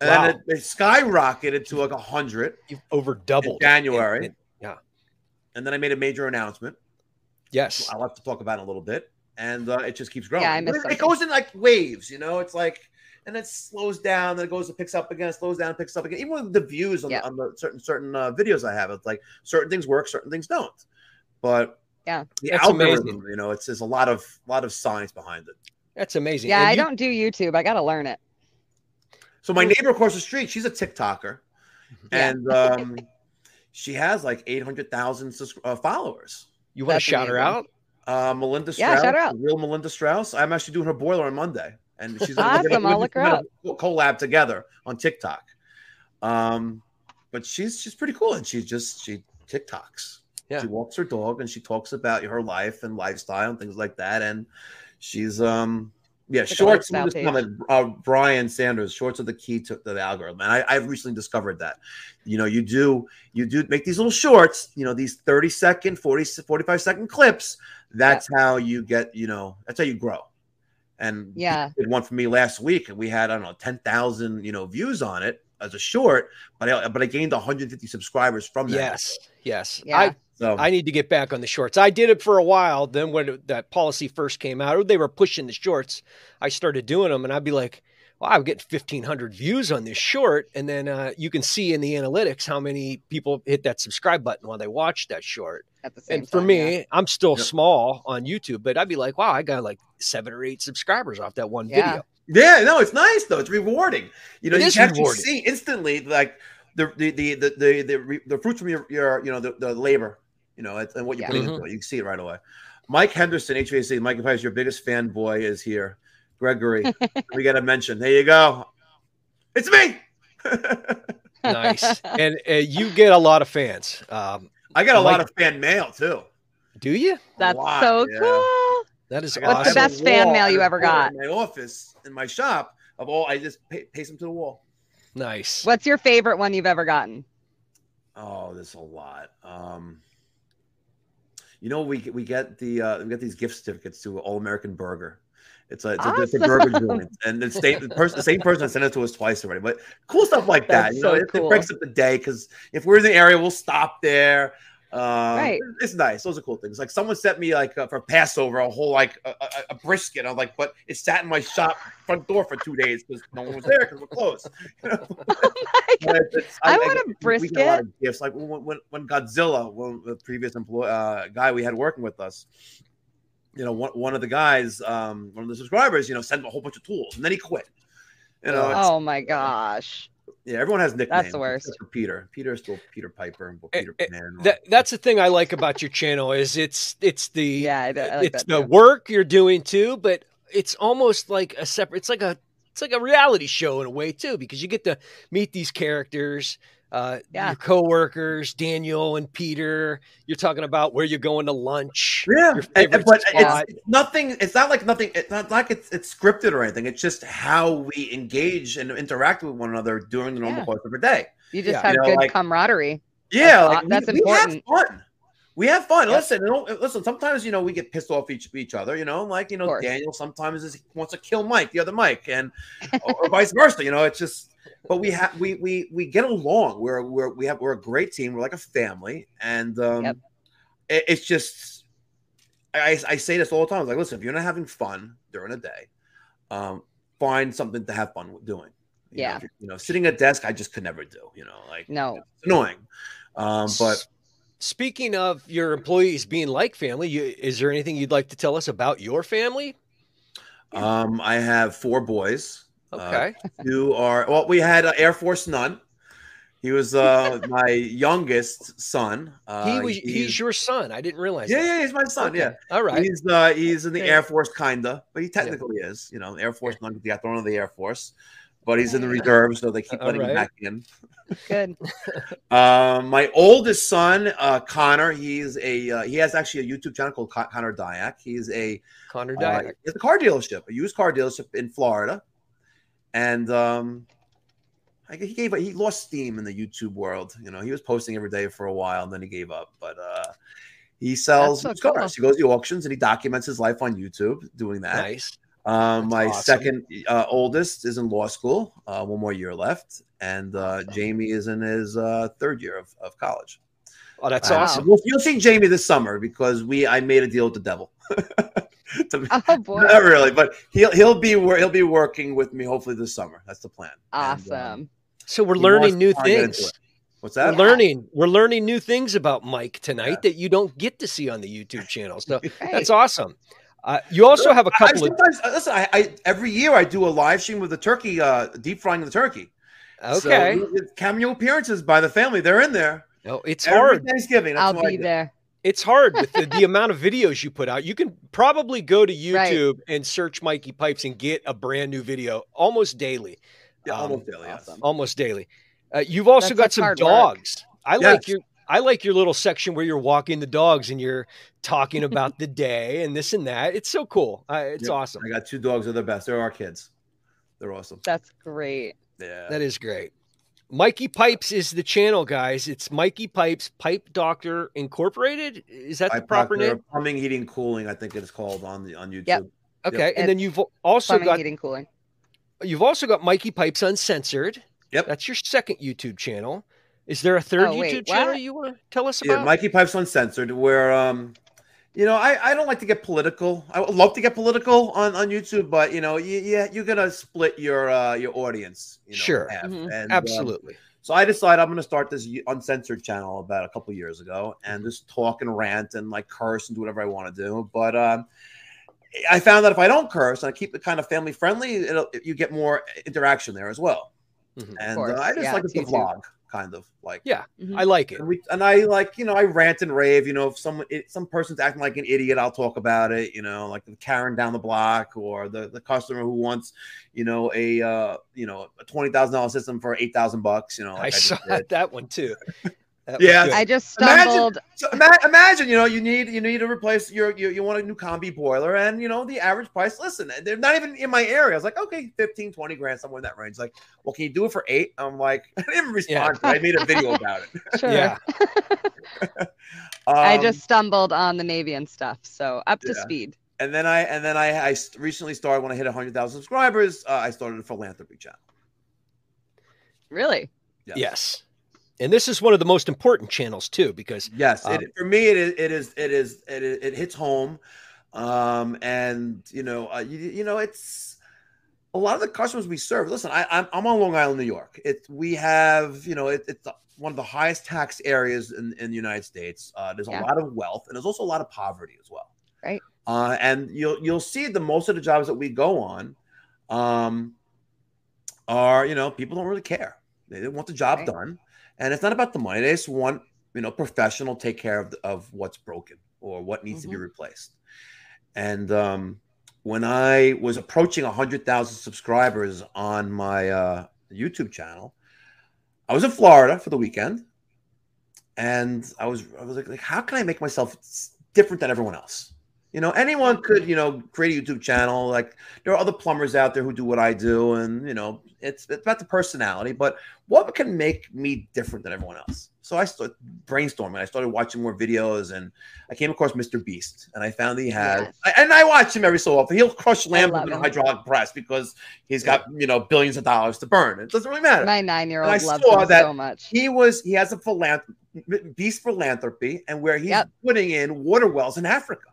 And Wow. then it, it skyrocketed to like a hundred You've over doubled. in January. And- and- and then I made a major announcement. Yes. I'll have to talk about it in a little bit. And uh, it just keeps growing. Yeah, I But missed it, it goes in like waves, you know. It's like, and it slows down, then it goes, it picks up again, slows down, picks up again. Even with the views on, Yeah. on the certain certain uh, videos I have, it's like certain things work, certain things don't. But Yeah. the That's algorithm, amazing. you know, it's there's a lot of lot of science behind it. That's amazing. Yeah, And I you- don't do YouTube. I gotta learn it. So my neighbor across the street, she's a TikToker, Yeah. and um, she has like eight hundred thousand uh, followers. You want to shout her out? Uh, Melinda Yeah, Strauss, shout her out. real Melinda Strauss. I'm actually doing her boiler on Monday, and she's Awesome, we're gonna- I'll we're look her up. Collab together on TikTok. Um, but she's she's pretty cool, and she just she TikToks. Yeah. She walks her dog, and she talks about her life and lifestyle and things like that. And she's um yeah, Like shorts. lifestyle comment, uh, Brian Sanders. Shorts are the key to, to the algorithm, and I, I've recently discovered that. You know, you do you do make these little shorts. You know, these 30 second, 40, 45 second clips. That's how you get. You know, that's how you grow. And Yeah. he did one for me last week, and we had I don't know ten thousand you know views on it as a short, but I but I gained 150 subscribers from that. Yes, yes. Yeah. I So I need to get back on the shorts. I did it for a while. Then when that policy first came out, or they were pushing the shorts, I started doing them, and I'd be like, "Wow, I'm getting 1,500 views on this short." And then uh, you can see in the analytics how many people hit that subscribe button while they watch that short. At the same And for me, yeah. I'm still Yep. small on YouTube, but I'd be like, "Wow, I got like seven or eight subscribers off that one Yeah. video." Yeah, no, it's nice though. It's rewarding. You know, It you is can actually rewarding. see instantly like the the the the the, the, the fruits from your, your you know the, the labor, you know, and what you're Yeah. putting Mhm. into it. You can see it right away. Mike Henderson, HVAC, Mike if I was your biggest fanboy is here. Gregory, we got to mention. There you go. It's me. Nice. and uh, you get a lot of fans. Um, I got a Mike- lot of fan mail too. do you? That's lot, so yeah. cool. That is What's awesome. the best fan mail you ever got? In my office, in my shop, of all, I just pa- paste them to the wall. Nice. What's your favorite one you've ever gotten? Oh, there's a lot. Um, you know, we we get the uh, we get these gift certificates to All American Burger. It's a it's, a, it's a burger joint, and the same the, person, the same person sent it to us twice already. But cool stuff like that. That's You know, so it, cool. it breaks up the day because if we're in the area, we'll stop there. Um, Right. It's nice. Those are cool things. Like someone sent me like uh, for Passover a whole like a, a, a brisket. I'm like, but it sat in my shop front door for two days because no one was there because we're closed. You know? Oh my God. It's- I want a we get brisket. lot of gifts. Like when, when, when Godzilla, when the previous employee uh, guy we had working with us, you know, one, one of the guys, um, one of the subscribers, you know, sent him a whole bunch of tools, and then he quit. You know, Oh my gosh. Yeah, everyone has nicknames. That's the worst. for Peter. Peter is still Peter Piper or Eh, Peter eh, Pan. That that's the thing I like about your channel is it's it's the Yeah, I, I like it's the too. work you're doing too, but it's almost like a separate. It's like a it's like a reality show in a way too because you get to meet these characters. Uh, Yeah. Your coworkers, Daniel and Peter. You're talking about where you're going to lunch. yeah, and- and- but it's, it's nothing. It's not like nothing. It's not like it's it's scripted or anything. It's just how we engage and interact with one another during the normal Yeah. course of a day. You just Yeah. have You know, good like- camaraderie. Yeah, That's like, that's we, we have fun. We have fun. Yep. Listen, you know, listen. Sometimes you know we get pissed off each each other. You know, like you know. Daniel sometimes is, wants to kill Mike, the other Mike, and or, or vice versa. You know, it's just. But we have we we we get along. We're we're we have we're a great team. We're like a family, and um, Yep. it, it's just. I, I say this all the time. I was like, listen, if you're not having fun during the day, um, find something to have fun doing. You Yeah. if you- you know, sitting at desk, I just could never do. You know, like No. it's annoying. Um, but speaking of your employees being like family, you, is there anything you'd like to tell us about your family? Um, I have four boys. Uh, Okay. two are well. We had uh, Air Force None. He was uh, my youngest son. Uh, he was he's, your son. I didn't realize. yeah, that. yeah, he's my son. Okay. Yeah, All right. he's uh, he's in the Okay. Air Force, kinda, but he technically is. You know, Air Force None. He got thrown into the Air Force, but he's in the reserve, so they keep All letting him back in. Good. Um, my oldest son, uh, Connor, he's a uh, he has actually a YouTube channel called Con- Connor Diack. He's a Connor Uh, Diack. it's a car dealership, a used car dealership in Florida, and um, I, he gave he lost steam in the YouTube world. You know, he was posting every day for a while, and then he gave up. But uh, he sells so cars. cool. He goes to auctions and he documents his life on YouTube doing that. nice. Um, my awesome. second uh, oldest is in law school. Uh, one more year left, and uh, Jamie is in his uh, third year of, of college. Oh, that's Wow. awesome. You'll, you'll see Jamie this summer because we I made a deal with the devil. To- Oh boy. not really, but he'll he'll be wor- he'll be working with me hopefully this summer. That's the plan. And, um, Awesome. So we're learning new try and get into things. it. What's We're that? learning. We're learning new things about Mike tonight Yeah. that you don't get to see on the YouTube channel. So Great. that's awesome. Uh, you also have a couple of uh, listen. I, I every year I do a live stream with the turkey, uh, deep frying the turkey. Okay. it's cameo appearances by the family. They're in there. no, it's Every hard. Thanksgiving. That's I'll be there. It's hard with the, the amount of videos you put out. You can probably go to Right. YouTube and search Mikey Pipes and get a brand new video almost daily. Yeah, Um, almost daily. awesome. Almost daily. Uh, you've also That's got some hard work. dogs. I like your I like your little section where you're walking the dogs and you're talking about the day and this and that. It's so cool. Uh, it's Yep. awesome. I got two dogs. They're the best. They're our kids. They're awesome. That's great. Yeah. That is great. Mikey Pipes is the channel, guys. It's Mikey Pipes Pipe Doctor Incorporated. Is that the proper Doctor, name? Plumbing, heating, cooling. I think it is called on the on YouTube. Yep. Okay, and then you've also Plumbing, got heating, cooling. you've also got Mikey Pipes Uncensored. Yep. That's your second YouTube channel. Is there a third Oh, wait, YouTube channel you want to tell us about? Yeah. Mikey Pipes Uncensored, where um, you know, I, I don't like to get political. I would love to get political on, on YouTube, but you know, you, yeah, you're gonna split your uh your audience. You know, Sure. half. Mhm. And, um, Absolutely. so I decided I'm gonna start this uncensored channel about a couple years ago and just talk and rant and like curse and do whatever I want to do. But um, I found that if I don't curse and I keep it kind of family friendly, it'll you get more interaction there as well. Mhm. And uh, I just Yeah, like to YouTube. vlog, kind of like Yeah, Mhm. I like it. and, we, and I like, you know, I rant and rave. You know, if someone, it, some person's acting like an idiot, I'll talk about it. You know, like the Karen down the block or the, the customer who wants, you know, a uh, you know, a twenty thousand dollar system for eight thousand bucks. You know, I like saw just did. that one too. That Yeah. good. I just Imagine- stumbled. So ima- imagine, you know, you need you need to replace your you, you want a new combi boiler, and you know the average price. Listen, they're not even in my area. I was like, okay, 15, 20 grand, somewhere in that range. Like, well, can you do it for eight? I'm like, I didn't even Yeah. respond. to. I made a video about it. Sure. Yeah. I Um, just stumbled on the Navien stuff. So up to Yeah. speed. and then I and then I, I recently started when I hit hundred thousand subscribers. Uh, I started a philanthropy channel. Really? Yes. And this is one of the most important channels too, because Yes, Um, it, for me it is it is it is it, is- it hits home, um, and you know uh, you, you know it's a lot of the customers we serve. Listen, I, I'm I'm on Long Island, New York. It we have you know it, it's one of the highest tax areas in, in the United States. Uh, there's Yeah. a lot of wealth, and there's also a lot of poverty as well. Right. Uh, and you'll you'll see the most of the jobs that we go on, um, are you know people don't really care. They, they want the job Right. done, and it's not about the money. They just want you know professional take care of of what's broken or what needs to be replaced. And um, when I was approaching hundred thousand subscribers on my uh, YouTube channel, I was in Florida for the weekend, and I was I was like, like how can I make myself different than everyone else? You know, anyone could, you know, create a YouTube channel. Like there are other plumbers out there who do what I do, and you know, it's it's about the personality. But what can make me different than everyone else? So I started brainstorming. I started watching more videos, and I came across Mr. Beast, and I found he had, Yes. I, and I watch him every so often. He'll crush I lamp love with a hydraulic press because he's got you know billions of dollars to burn. It doesn't really matter. My nine year And I old loves saw him that so much. He was he has a philanthropy, beast philanthropy, and where he's Yep. putting in water wells in Africa.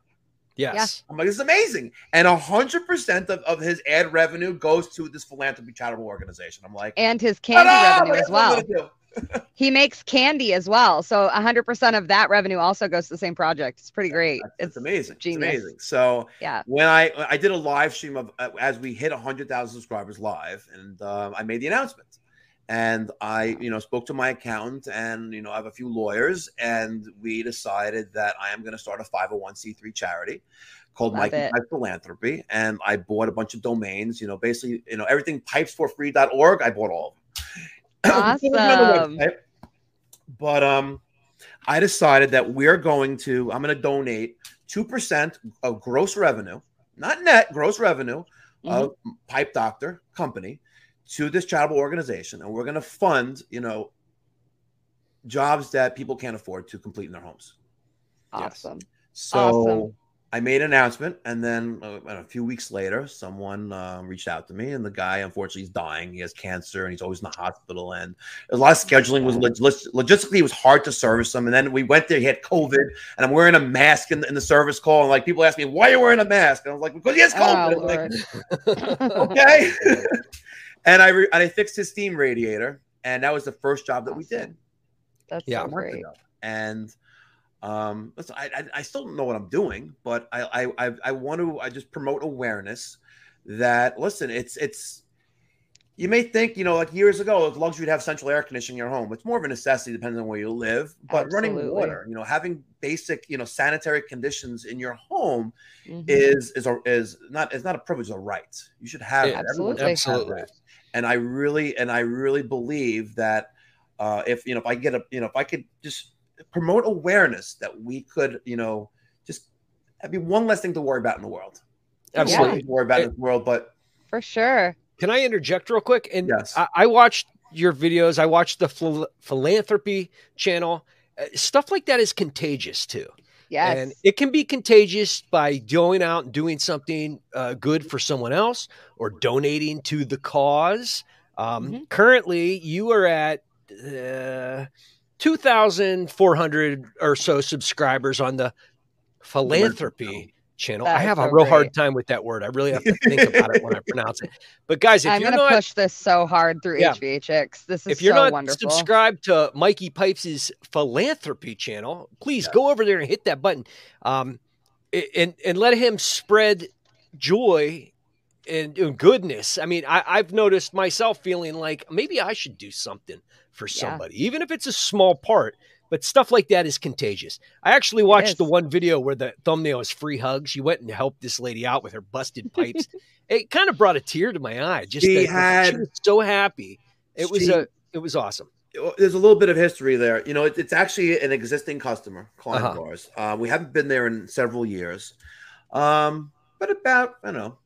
Yes. I'm like, this is amazing. And hundred percent of, of his ad revenue goes to this philanthropy charitable organization. I'm like, And his candy "Ta-da! revenue as That's what I'm well. He makes candy as well. So 100% of that revenue also goes to the same project. It's pretty great. That's- It's It's amazing. genius. It's amazing. So Yeah. when I I did a live stream of uh, as we hit hundred thousand subscribers live, and uh, I made the announcement. And I, you know, spoke to my accountant, and you know, I have a few lawyers, and we decided that I am going to start a five hundred one c three charity called Love Mikey it. Pipe Philanthropy. And I bought a bunch of domains. You know, basically, you know, everything pipesforfree.org. I bought all of them. Awesome. But um, I decided that we're going to. I'm going to donate two percent of gross revenue, not net, gross revenue of Pipe Doctor Company to this charitable organization, and we're going to fund, you know, jobs that people can't afford to complete in their homes. awesome. So Awesome. I made an announcement, and then uh, a few weeks later, someone uh, reached out to me, and the guy unfortunately is dying. He has cancer, and he's always in the hospital. And a lot of scheduling was log- log- logistically it was hard to service him. And then we went there, he had COVID, and I'm wearing a mask in the, in the service call, and like people ask me, "Why are you wearing a mask?" And I was like, "Because he has COVID." Oh, like, okay. and I re- and I fixed his steam radiator, and that was the first job that we did That's Yeah. so great. ago. And um, listen, I, I I still don't know what I'm doing, but I I I, I want to I just promote awareness that listen, it's it's you may think, you know, like years ago, it's luxury to have central air conditioning in your home. It's more of a necessity depending on where you live. But running water, you know, having basic, you know, sanitary conditions in your home Mhm. is is a, is not is not a privilege, it's a right. You should have Yeah, that. Everyone absolutely. have that. And I really and I really believe that uh, if you know if I get a you know if I could just promote awareness that we could you know just that'd be one less thing to worry about in the world. Absolutely. to worry about in the world, but For sure. Can I interject real quick? And Yes. I, I watched your videos. I watched the phil- philanthropy channel. Uh, stuff like that is contagious too. Yes. And it can be contagious by going out and doing something uh, good for someone else or donating to the cause. Um, Mhm. Currently, you are at uh, 2,400 or so subscribers on the philanthropy channel. I have a so real hard time with that word. I really have to think about it when I pronounce it. But guys, if I'm you're gonna not push this so hard through Yeah. HVHX. This is if you're so not wonderful. subscribed to Mikey Pipes' philanthropy channel, please Yeah. go over there and hit that button, um, and and let him spread joy and, and goodness. I mean, I, I've noticed myself feeling like maybe I should do something for Yeah. somebody, even if it's a small part. But stuff like that is contagious. I actually watched the one video where the thumbnail is free hugs. You went and helped this lady out with her busted pipes. it kind of brought a tear to my eye. Just She that- she had- was so happy. It was a it was awesome. there's a little bit of history there. You know, it, it's actually an existing customer client Uh-huh. of ours. Uh, we haven't been there in several years, um, but about I don't know,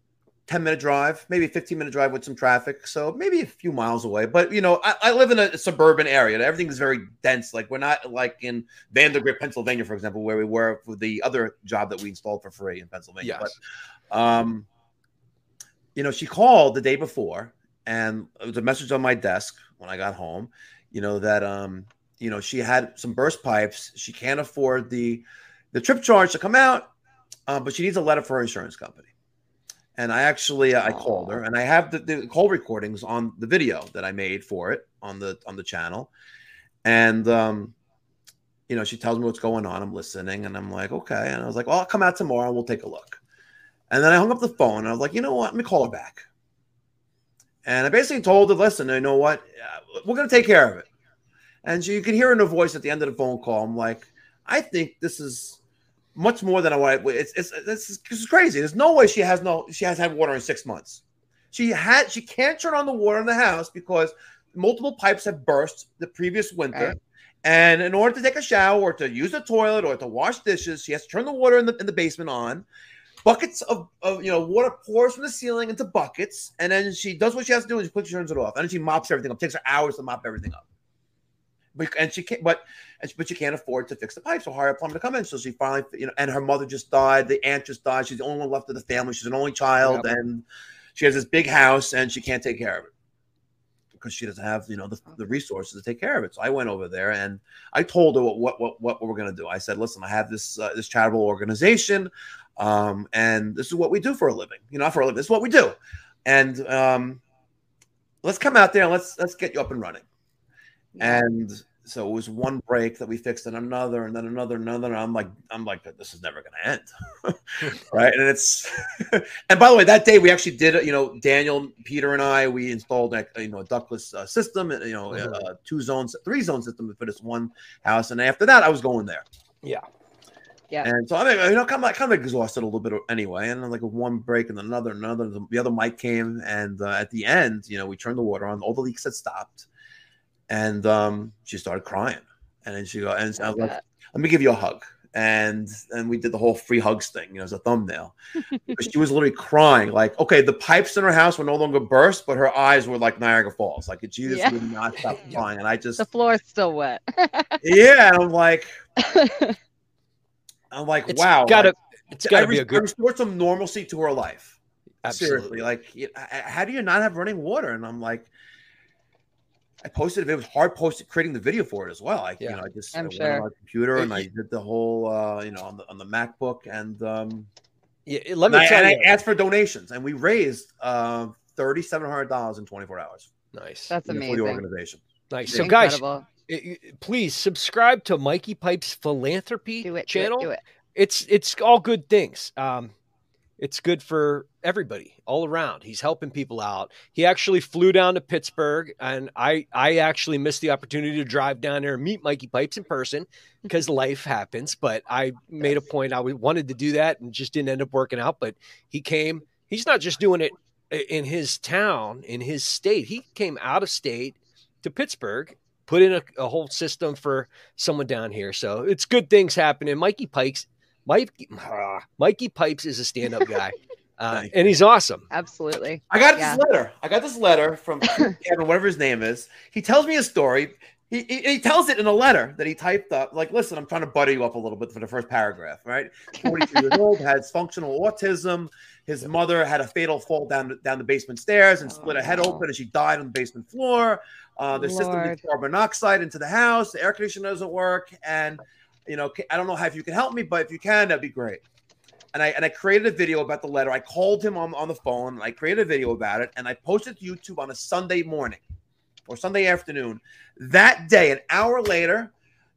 ten minute drive, maybe fifteen minute drive with some traffic. So maybe a few miles away. But you know, I, I live in a suburban area. Everything is very dense. Like we're not like in Vandergrift, Pennsylvania, for example, where we were for the other job that we installed for free in Pennsylvania. Yes. But um, you know, she called the day before, and it was a message on my desk when I got home. You know that um, you know she had some burst pipes. She can't afford the the trip charge to come out, uh, but she needs a letter for her insurance company. And I actually uh, I called her, and I have the, the call recordings on the video that I made for it on the on the channel, and um, you know she tells me what's going on. I'm listening, and I'm like, okay, and I was like, well, I'll come out tomorrow, and we'll take a look. And then I hung up the phone, and I was like, you know what, let me call her back. And I basically told her, listen, you know what, we're gonna take care of it. And she, you can hear in her voice at the end of the phone call, I'm like, I think this is much more than I want. It's it's this is, crazy. There's no way she has no she has had water in six months. She had she can't turn on the water in the house because multiple pipes have burst the previous winter. Right. And in order to take a shower or to use the toilet or to wash dishes, she has to turn the water in the in the basement on. Buckets of, of you know water pours from the ceiling into buckets, and then she does what she has to do and she quickly turns it off. And then she mops everything up. takes her hours to mop everything up. But, and she can't, but she- but she can't afford to fix the pipes or hire a plumber to come in. So she finally, you know, and her mother just died. The aunt just died. She's the only one left of the family. She's an only child, Yep. and she has this big house, and she can't take care of it because she doesn't have, you know, the, the resources to take care of it. So I went over there and I told her what what what, what we're gonna do. I said, listen, I have this uh, this charitable organization, um, and this is what we do for a living. You know, not for a living. This is what we do, and um, let's come out there and let's let's get you up and running. And so it was one break that we fixed, and another, and then another, another. And I'm like, I'm like, this is never going to end, right? And it's, and by the way, that day we actually did, you know, Daniel, Peter, and I, we installed, like, you know, a ductless uh, system, and you know, Mhm. uh, two zones, three zone system for this one house. And after that, I was going there. Yeah. Yeah. And so I mean, you know, kind of kind of exhausted a little bit anyway. And then like one break and another, another. The other mic came, and uh, at the end, you know, we turned the water on. All the leaks had stopped, and um, she started crying. And then she go, and I was like, "Let me give you a hug." And and we did the whole free hugs thing, you know, as a thumbnail. Because she was literally crying, like, okay, the pipes in her house were no longer burst, but her eyes were like Niagara Falls. Like she just Yeah. would not stop crying. And I just, the floor's still wet. yeah, and I'm like, I'm like, It's wow, gotta like, it's gotta I be a res- I good restored some normalcy to her life. absolutely. Seriously, like, how do you not have running water? And I'm like, I posted it It was hard posted creating the video for it as well. I, Yeah. you know, I just I'm I went sure. on my computer and I did the whole, uh, you know, on the on the MacBook, and um, Yeah, let and me I, tell and you. I asked for donations, and we raised uh, thirty seven hundred dollars in twenty four hours nice. That's you know, for the organization. Nice. So guys, Incredible. i- i- please subscribe to Mikey Pipes philanthropy do it, channel. Do it, do it. It's it's all good things. Um it's good for everybody all around. He's helping people out. He actually flew down to Pittsburgh, and I I actually missed the opportunity to drive down there and meet Mikey Pipes in person because life happens. But I made a point I wanted to do that and just didn't end up working out. But he came. He's not just doing it in his town, in his state. He came out of state to Pittsburgh, put in a, a whole system for someone down here. So it's good things happening. Mikey Pikes Mikey, uh, Mikey Pipes is a stand-up guy, uh, and he's awesome. Absolutely. I got yeah. this letter. I got this letter from Kevin, whatever his name is. He tells me a story. He, he, he, tells it in a letter that he typed up. Like, listen, I'm trying to butter you up a little bit for the first paragraph. Right, 42 years old, has functional autism. His mother had a fatal fall down down the basement stairs and split her head oh. open, and she died on the basement floor. Uh, the Lord. system leaks carbon monoxide into the house. The air conditioner doesn't work, and you know, I don't know how if you can help me, but if you can, that'd be great. And I and I created a video about the letter. I called him on, on the phone. I created a video about it, and I posted to YouTube on a Sunday morning or Sunday afternoon. That day, an hour later,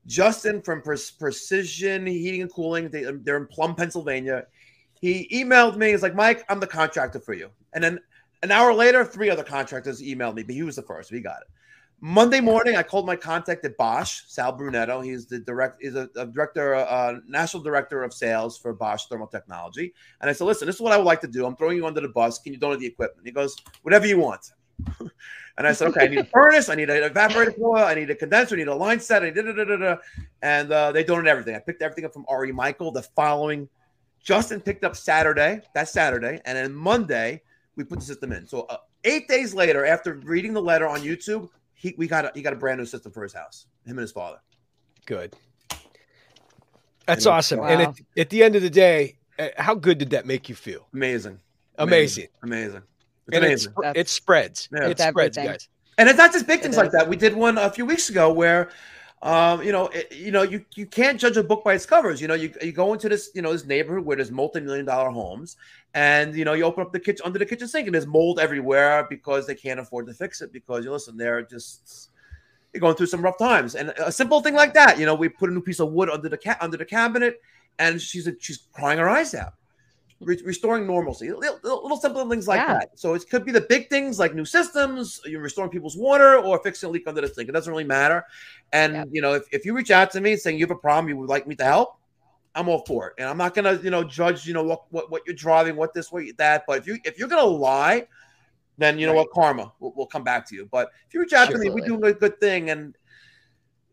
Justin from Pre- Precision Heating and Cooling, they, they're in Plum, Pennsylvania. He emailed me. He's like, Mike, I'm the contractor for you. And then an hour later, three other contractors emailed me, but he was the first. We got it. Monday morning, I called my contact at Bosch, Sal Brunetto. He's the direct, he's a, a director, uh, national director of sales for Bosch Thermal Technology. And I said, "Listen, this is what I would like to do. I'm throwing you under the bus. Can you donate the equipment?" He goes, "Whatever you want." and I said, "Okay, I need a furnace. I need an evaporator coil. I need a condenser. I need a line set. I did it." And uh, they donated everything. I picked everything up from R.E. Michel. The following, Justin picked up Saturday. That Saturday, and then Monday we put the system in. So uh, eight days later, after reading the letter on YouTube, he we got a, he got a brand new system for his house. Him and his father. Good. That's and awesome. Wow. And at, at, the end of the day, uh, how good did that make you feel? Amazing. Amazing. Amazing. It's and amazing. it spreads. Yeah. It spreads, guys. And it's not just big things like that. We did one a few weeks ago where um, you know, it, you know, you you can't judge a book by its covers. You know, you, you go into this, you know, this neighborhood where there's multi-million dollar homes, and you know, you open up the kitchen under the kitchen sink, and there's mold everywhere because they can't afford to fix it because you listen, they're just you're going through some rough times. And a simple thing like that, you know, we put a new piece of wood under the cat under the cabinet, and she's she's crying her eyes out re- restoring normalcy, little, little, simple things like yeah. that. So it could be the big things like new systems, you're restoring people's water, or fixing a leak under the sink. It doesn't really matter. And yep. you know, if, if you reach out to me saying you have a problem, you would like me to help, I'm all for it. And I'm not gonna, you know, judge, you know, what what, what you're driving, what this, what that. But if you if you're gonna lie, then you know right. what karma will, will, come back to you. But if you reach out to me, we're doing a good thing, and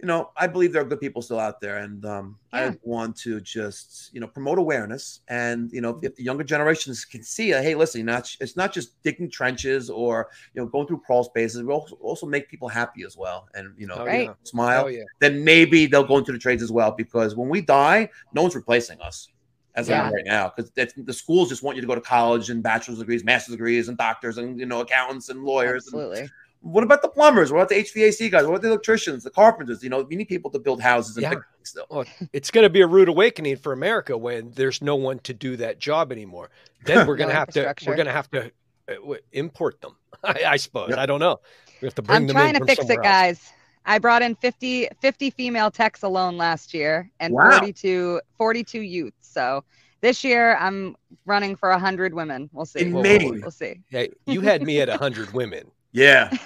you know, I believe there are good people still out there, and um, yeah. I want to just you know promote awareness, and you know, if the younger generations can see, uh, hey, listen, not it's not just digging trenches or you know going through crawl spaces. We also, also make people happy as well, and you know, oh, right. smile. Oh, yeah. Then maybe they'll go into the trades as well, because when we die, no one's replacing us as yeah. right now because the schools just want you to go to college and bachelor's degrees, master's degrees, and doctors and you know accountants and lawyers. Absolutely. And, what about the plumbers? What about the HVAC guys? What about the electricians, the carpenters? You know, we need people to build houses and yeah. still. Well, it's going to be a rude awakening for America when there's no one to do that job anymore. Then we're going to have to we're going to have to uh, import them. I, I suppose. Yep. I don't know. We have to bring them in. I'm them trying to fix it, guys. Else. I brought in 50, 50 female techs alone last year and wow. 42, 42 youths. So this year I'm running for 100 women. We'll see. In May. We'll see. Hey, you had me at 100 women. Yeah.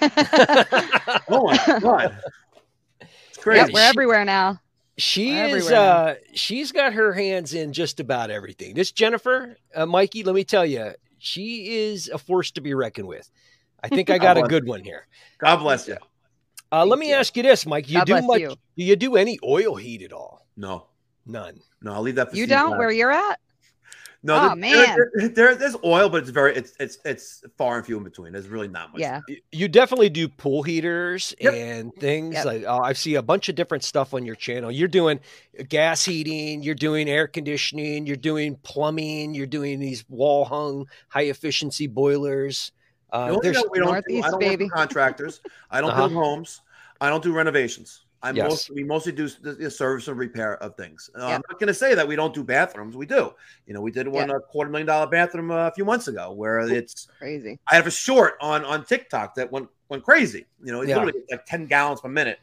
oh my god. It's crazy. Yep, we're everywhere now. She we're is uh she's got her hands in just about everything. This Jennifer, uh, Mikey, let me tell you, she is a force to be reckoned with. I think I got a good one here. God bless you. Uh, let me you. ask you this, Mike. You God do much? You. Do you do any oil heat at all? No, none. No, I'll leave that. For you. you don't? Where you're at? No, oh, there, man. There, there, there's oil, but it's very it's it's it's far and few in between. There's really not much. Yeah, you definitely do pool heaters yep. and things yep. like oh, I see a bunch of different stuff on your channel. You're doing gas heating, you're doing air conditioning, you're doing plumbing, you're doing these wall hung high efficiency boilers. Uh, there's we don't do, I don't baby. work contractors. I don't uh-huh. build homes. I don't do renovations. I yes. most we mostly do the service and repair of things. Uh, I'm not going to say that we don't do bathrooms. We do. You know, we did one a quarter million dollar bathroom uh, a few months ago where it's crazy. I have a short on on TikTok that went went crazy. You know, it's yeah. literally like ten gallons per minute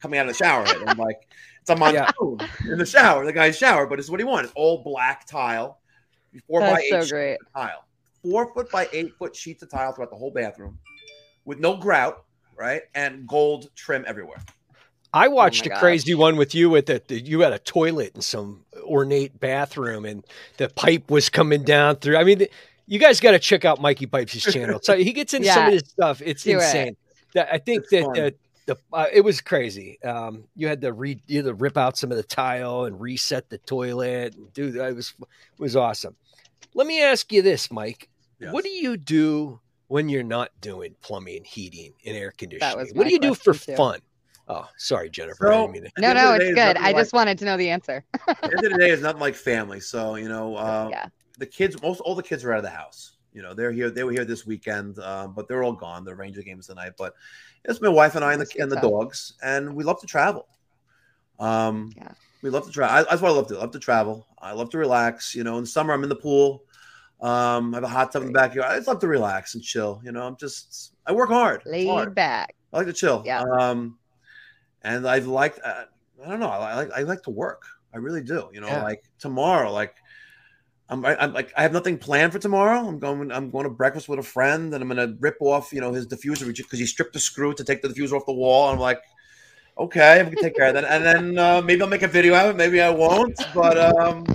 coming out of the shower head. I'm like, it's a monsoon yeah. in the shower, the guy's shower, but it's what he wants. It's all black tile. four by eight so great. tile, four foot by eight foot sheets of tile throughout the whole bathroom, with no grout, right, and gold trim everywhere. I watched my a crazy gosh. one with you with it. You had a toilet in some ornate bathroom, and the pipe was coming down through. I mean, the, you guys got to check out Mikey Pipes' channel. So he gets into some of Yeah. this stuff. It's Do insane. That I think It's that fun. uh, the uh, it was crazy. Um, you had to re you had to rip out some of the tile and reset the toilet. Dude, that was it was awesome. Let me ask you this, Mike. Yes. What do you do when you're not doing plumbing, heating, and air conditioning? what do you do for too. fun? Oh, sorry, Jennifer. So, didn't mean to- No, no, it's it's good. I like- just wanted to know the answer. at the end of the day, it's nothing like family. So you know, uh, yeah. the kids, most all the kids are out of the house. You know, they're here. They were here this weekend, um, but they're all gone. The Ranger games tonight, but it's my wife and I and the, and the dogs, and we love to travel. Um, Yeah. we love to travel. That's what I love to. do. I love to travel. I love to relax. You know, in summer I'm in the pool. Um, I have a hot tub in the backyard. I just love to relax and chill. You know, I'm just I work hard. Laid hard. back. I like to chill. Yeah. Um, and I've liked. Uh, I don't know. I like. I like to work. I really do. You know, Yeah. like tomorrow, like. I'm, I, I'm like I have nothing planned for tomorrow. I'm going. I'm going to breakfast with a friend, and I'm going to rip off, you know, his diffuser because he stripped the screw to take the diffuser off the wall. I'm like, okay, I'm gonna take care of that, and then uh, maybe I'll make a video out of it. Maybe I won't, but um,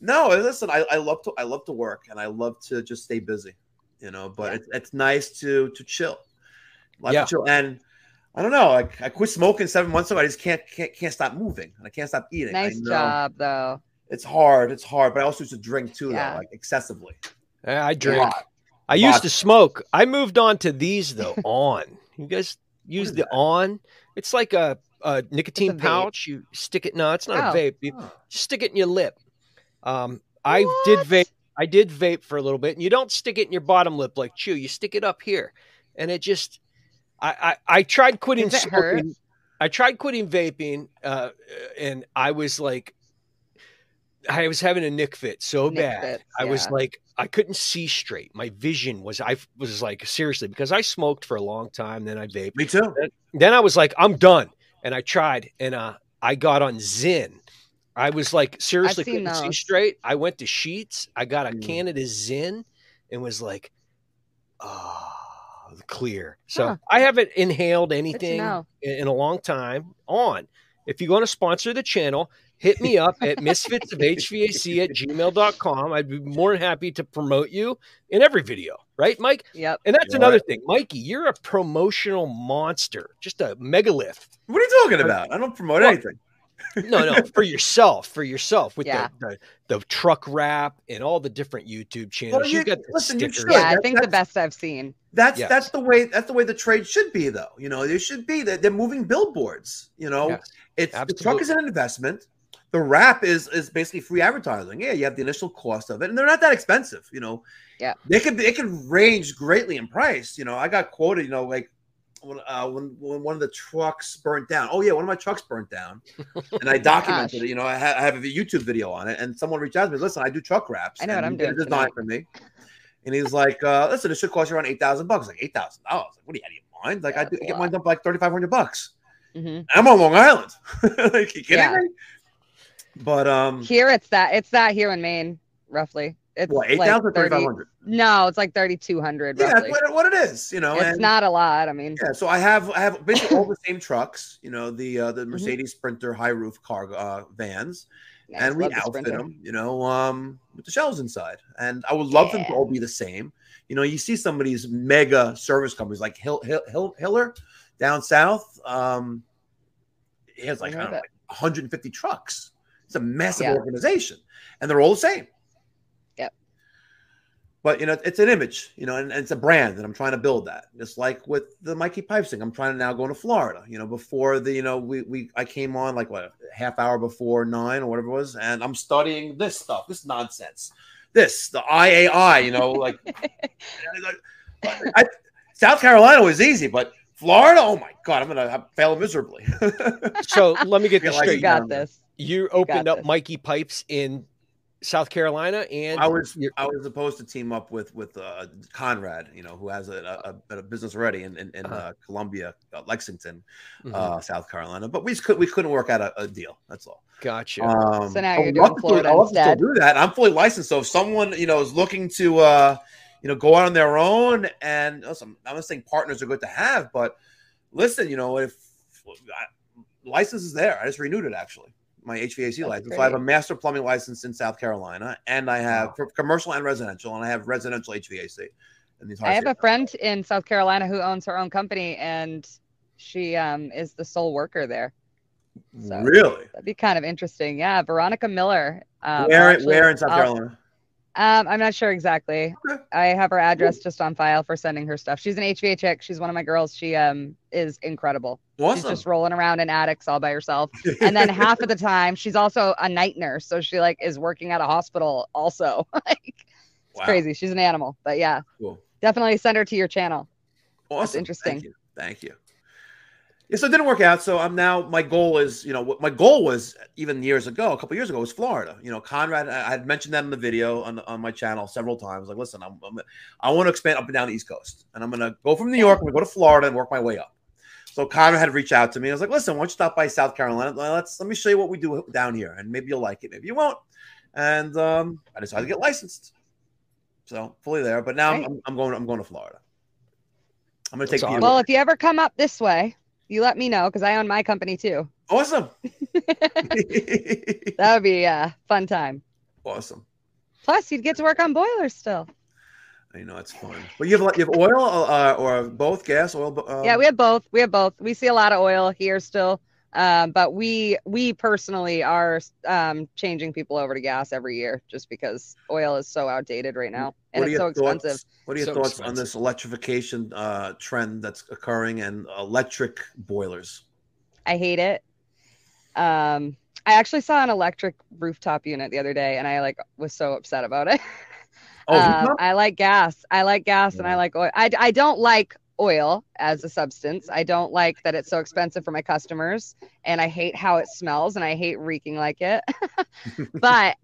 no. Listen, I, I love to. I love to work, and I love to just stay busy. You know, but Yeah. it's it's nice to to chill. Yeah. to chill, and I don't know. Like I quit smoking seven months ago. I just can't can't can't stop moving, and I can't stop eating. Nice job, though. It's hard. It's hard, but I also used to drink too, Yeah. though, like excessively. Yeah, I drink. lot. I used Lot. to smoke. I moved on to these though. on. You guys use the that? on? It's like a, a nicotine It's a vape. pouch. You stick it. No, it's not Oh. a vape. You Oh. stick it in your lip. Um, I did vape. I did vape for a little bit, and you don't stick it in your bottom lip like chew. You stick it up here, and it just. I I, I tried quitting Does it hurt? smoking. I tried quitting vaping, uh, and I was like, I was having a nick fit so Nick bad. fits, I was like, I couldn't see straight. My vision was, I was like, seriously, because I smoked for a long time, then I vaped. Me too. Then I was like, I'm done, and I tried, and uh, I got on Zyn. I was like, seriously, couldn't see straight. I went to Sheetz. I got a Mm. Canada Zyn, and was like, oh, clear. So Huh. I haven't inhaled anything in, in a long time on. If you want to sponsor the channel, hit me up at misfits of HVAC at gmail.com. I'd be more than happy to promote you in every video, right, Mike? Yep. And that's You're another right. thing. Mikey, you're a promotional monster, just a megalith. What are you talking about? I don't promote Well, anything. No, no, for yourself, for yourself with Yeah. the, the, the truck wrap and all the different YouTube channels. you- you got the listen, stickers. should. Yeah, I that- think the best I've seen. That's Yes. that's the way that's the way the trade should be, though. You know, there should be that they're moving billboards. You know, Yes, it's the truck is an investment. The wrap is is basically free advertising. Yeah, you have the initial cost of it, and they're not that expensive. You know, Yeah. they could they can range greatly in price. You know, I got quoted. You know, like when uh, when when one of the trucks burnt down. Oh yeah, one of my trucks burnt down, and I documented Gosh. it. You know, I, ha- I have a YouTube video on it, and someone reached out to me. Listen, I do truck wraps. I know what and I'm he did a doing design tonight. for me. And he's like, uh, listen, it should cost you around eight thousand bucks. Like eight thousand dollars. Like, what are you out of your mind? Like, I, That's do, I get mine done for like thirty five hundred bucks. hmm I'm on Long Island. like, you kidding Yeah. me? But um, Here it's that it's that here in Maine, roughly. It's what eight like thousand thirty 30 five hundred? No, it's like thirty two hundred Yeah, that's roughly. what, what it is. You know, it's and- not a lot. I mean, Yeah, so I have I have basically all the same trucks. You know, the uh, Mm-hmm. the Mercedes Sprinter high roof car uh, vans, nice, and we love the outfit them. You know, um, with the shelves inside, and I would love them to all be the same. You know, you see some of these mega service companies like Hill, Hill, Hill Hiller down south. Um, he has like I don't know, like 150 trucks. It's a massive Yeah. organization, and they're all the same. Yep. But you know, it's an image, you know, and, and it's a brand, and I'm trying to build that. Just like with the Mikey Pipes thing, I'm trying to now go to Florida. You know, before the, you know, we we I came on like what a half hour before nine or whatever it was, and I'm studying this stuff, this nonsense, this the IAI, you know, like I, South Carolina was easy, but Florida, oh my god, I'm gonna have, fail miserably. So let me get this like You straight. got got this. You opened up this. Mikey Pipes in South Carolina, and I was I was supposed to team up with with uh, Conrad, you know, who has a, a, a business already in in, in Uh-huh. uh, Columbia, uh, Lexington, Mhm. uh, South Carolina. But we just could we couldn't work out a, a deal. That's all. gotcha. Um, So now you're would doing love to Florida I love to still instead. do that. I'm fully licensed, so if someone you know is looking to uh, you know go out on their own, and listen, I'm not saying partners are good to have, but listen, you know if I, license is there, I just renewed it actually. My HVAC That's license. So I have a master plumbing license in South Carolina, and I have for commercial and residential, and I have residential HVAC. In the I have a friend in South Carolina who owns her own company, and she um, is the sole worker there. So really. that'd be kind of interesting. Yeah, Veronica Miller. Um, where actually- where in South Carolina? Um, I'm not sure exactly. Okay. I have her address just on file for sending her stuff. She's an HVA chick. She's one of my girls. She um is incredible. Awesome. She's just rolling around in attics all by herself. And then half of the time, she's also a night nurse, so she like is working at a hospital also. like it's Wow. crazy. She's an animal. But yeah, Cool. definitely send her to your channel. Awesome. interesting. Thank you. Thank you. Yeah, so it didn't work out. So I'm now my goal is, you know, what my goal was even years ago, a couple years ago, was Florida. You know, Conrad, I I had mentioned that in the video on, on my channel several times. Like, listen, I'm, I'm I want to expand up and down the East Coast, and I'm gonna go from New York, I'm gonna go to Florida, and work my way up. So Conrad had reached out to me. I was like, listen, why don't you stop by South Carolina? Let's let me show you what we do down here, and maybe you'll like it, maybe you won't. And um, I decided to get licensed. So fully there, but now I'm, I'm, I'm going. I'm going to Florida. I'm going to That's take awesome. Well, if you ever come up this way, you let me know because I own my company too. Awesome. That would be a fun time. awesome. Plus, you'd get to work on boilers still. I know it's fun. But you have you have oil uh, or both gas, oil. Uh, yeah, we have both. We have both. We see a lot of oil here still, um, but we we personally are um, changing people over to gas every year just because oil is so outdated right now and it's so thoughts- expensive. What are your So thoughts on this electrification uh, trend that's occurring and electric boilers? I hate it. Um, I actually saw an electric rooftop unit the other day, and I like was so upset about it. Oh, Um. I like gas. I like gas, and I like oil. I, I don't like oil as a substance. I don't like that it's so expensive for my customers, and I hate how it smells, and I hate reeking like it. but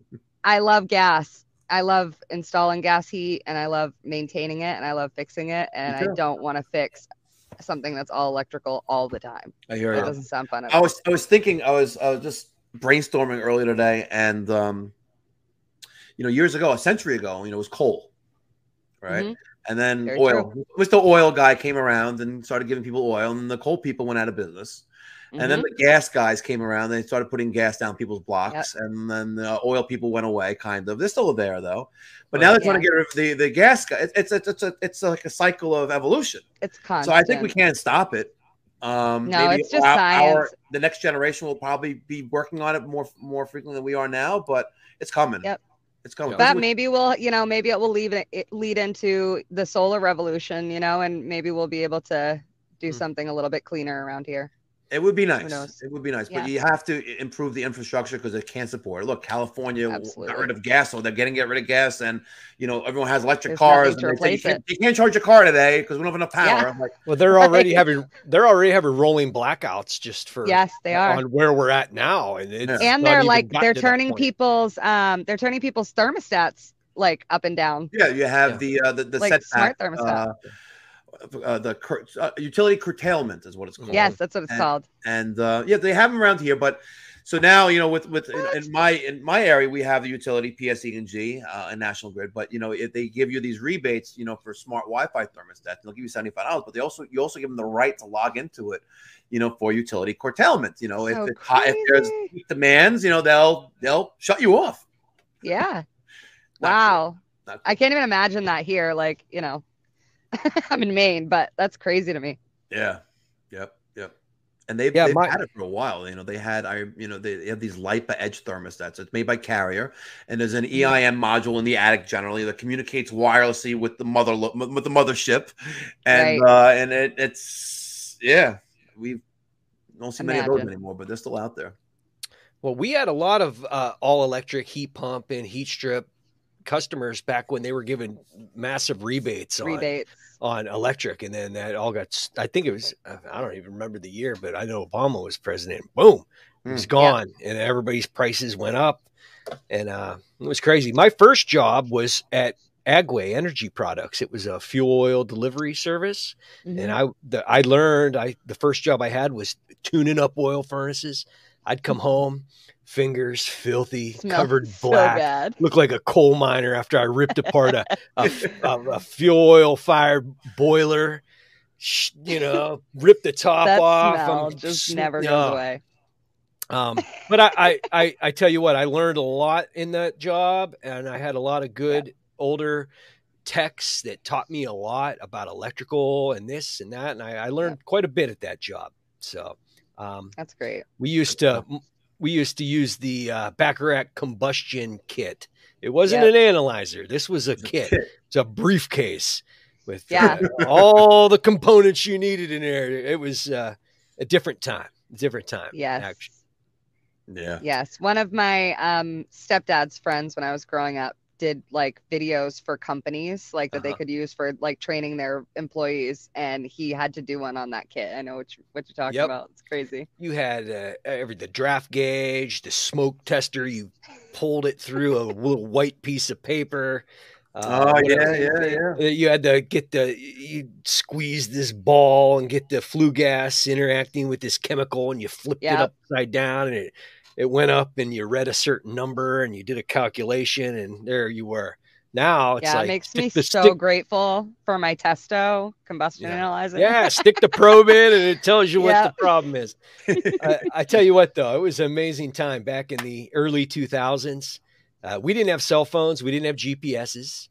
I love gas. I love installing gas heat, and I love maintaining it, and I love fixing it, and I don't want to fix something that's all electrical all the time. I hear It you. doesn't sound fun I was I was thinking I was I was just brainstorming earlier today, and um, you know, years ago, a century ago, you know, it was coal, right? Mhm. And then Very oil. Mr. Oil guy came around and started giving people oil, and the coal people went out of business. And then Mhm. the gas guys came around. They started putting gas down people's blocks, and then the oil people went away. Kind of. They're still there though, but now they're trying to get rid of the the gas guy. It's it's it's a, it's like a cycle of evolution. it's constant. So I think we can't stop it. Um, No, maybe it's just our- science. our- the next generation will probably be working on it more more frequently than we are now, but it's coming. Yep. It's coming. Yeah. But maybe we'll, you know, maybe it will lead it, it lead into the solar revolution, you know, and maybe we'll be able to do Hmm. something a little bit cleaner around here. It would be nice. It would be nice, Yeah. but you have to improve the infrastructure because it can't support. it. Look, California w- got rid of gas, so they're getting get rid of gas, and you know everyone has electric There's cars. and they say you, can't, you can't charge your car today because we don't have enough power. Yeah. I'm like, Well, they're already having they're already having rolling blackouts just for Yes, they are. on where we're at now, and it's And they're like they're turning people's um they're turning people's thermostats like up and down. yeah, you have Yeah. the uh, the, the Like smart thermostat. uh, uh, the cur- uh, utility curtailment is what it's called. Yes, that's what it's And- called. and uh, yeah, they have them around here. But so now you know, with with in, in my in my area, we have the utility PSE and G uh, and National Grid. But you know, if they give you these rebates, you know, for smart Wi-Fi thermostats, they'll give you seventy five dollars. But they also you also give them the right to log into it, you know, for utility curtailment. You know, So if it's hot, if there's demands, you know, they'll they'll shut you off. Yeah. Wow. Not cool. I can't even imagine that here. Like, you know, I'm in Maine, but that's crazy to me. Yeah. Yep. Yep. And they've, Yeah, they've my- had it for a while. You know, they had I you know they, they have these LIPA Edge thermostats. It's made by Carrier, and there's an EIM module in the attic generally that communicates wirelessly with the mother lo- with the mothership, and uh, and it, it's yeah we don't see many of those anymore, but they're still out there. Well, we had a lot of uh, all electric heat pump and heat strip customers back when they were given massive rebates on, Rebates. on electric, and then that all got. I think it was. I don't even remember the year, but I know Obama was president. Boom, it was Mm. gone, and everybody's prices went up. and uh, it was crazy. My first job was at Agway Energy Products. It was a fuel oil delivery service, Mhm. and I the, I learned I the first job I had was tuning up oil furnaces. I'd come home, fingers filthy, Smells covered so black, bad. looked like a coal miner after I ripped apart a a, a, a fuel oil fired boiler. You know, ripped the top That off. smell I'm just never goes Oh, away. um, but I, I, I, I tell you what, I learned a lot in that job, and I had a lot of good older techs that taught me a lot about electrical and this and that, and I, I learned quite a bit at that job. So um, That's great. we used to we used to use the uh, Bacharach combustion kit. It wasn't Yep. an analyzer. This was a kit. Kit. It's a briefcase with Yeah. uh, all the components you needed in there. It was uh, a different time. Different time. Yes. actually. Yeah. Yes. One of my um, stepdad's friends when I was growing up did like videos for companies like that they Uh-huh. could use for like training their employees and he had to do one on that kit. I know what you what you're talking Yep. about. It's crazy. you had uh, every the draft gauge, the smoke tester. You pulled it through a little white piece of paper. Uh, Oh you yeah, yeah, yeah. uh, You had to get the you squeeze this ball and get the flue gas interacting with this chemical, and you flipped it upside down, and it it went up, and you read a certain number, and you did a calculation, and there you were. Now it's yeah, like it makes me the so stick- grateful for my testo combustion Yeah. analyzer. Yeah, stick the probe in and it tells you what the problem is. I, I tell you what, though, it was an amazing time back in the early 2000s. Uh, we didn't have cell phones, we didn't have GPSs.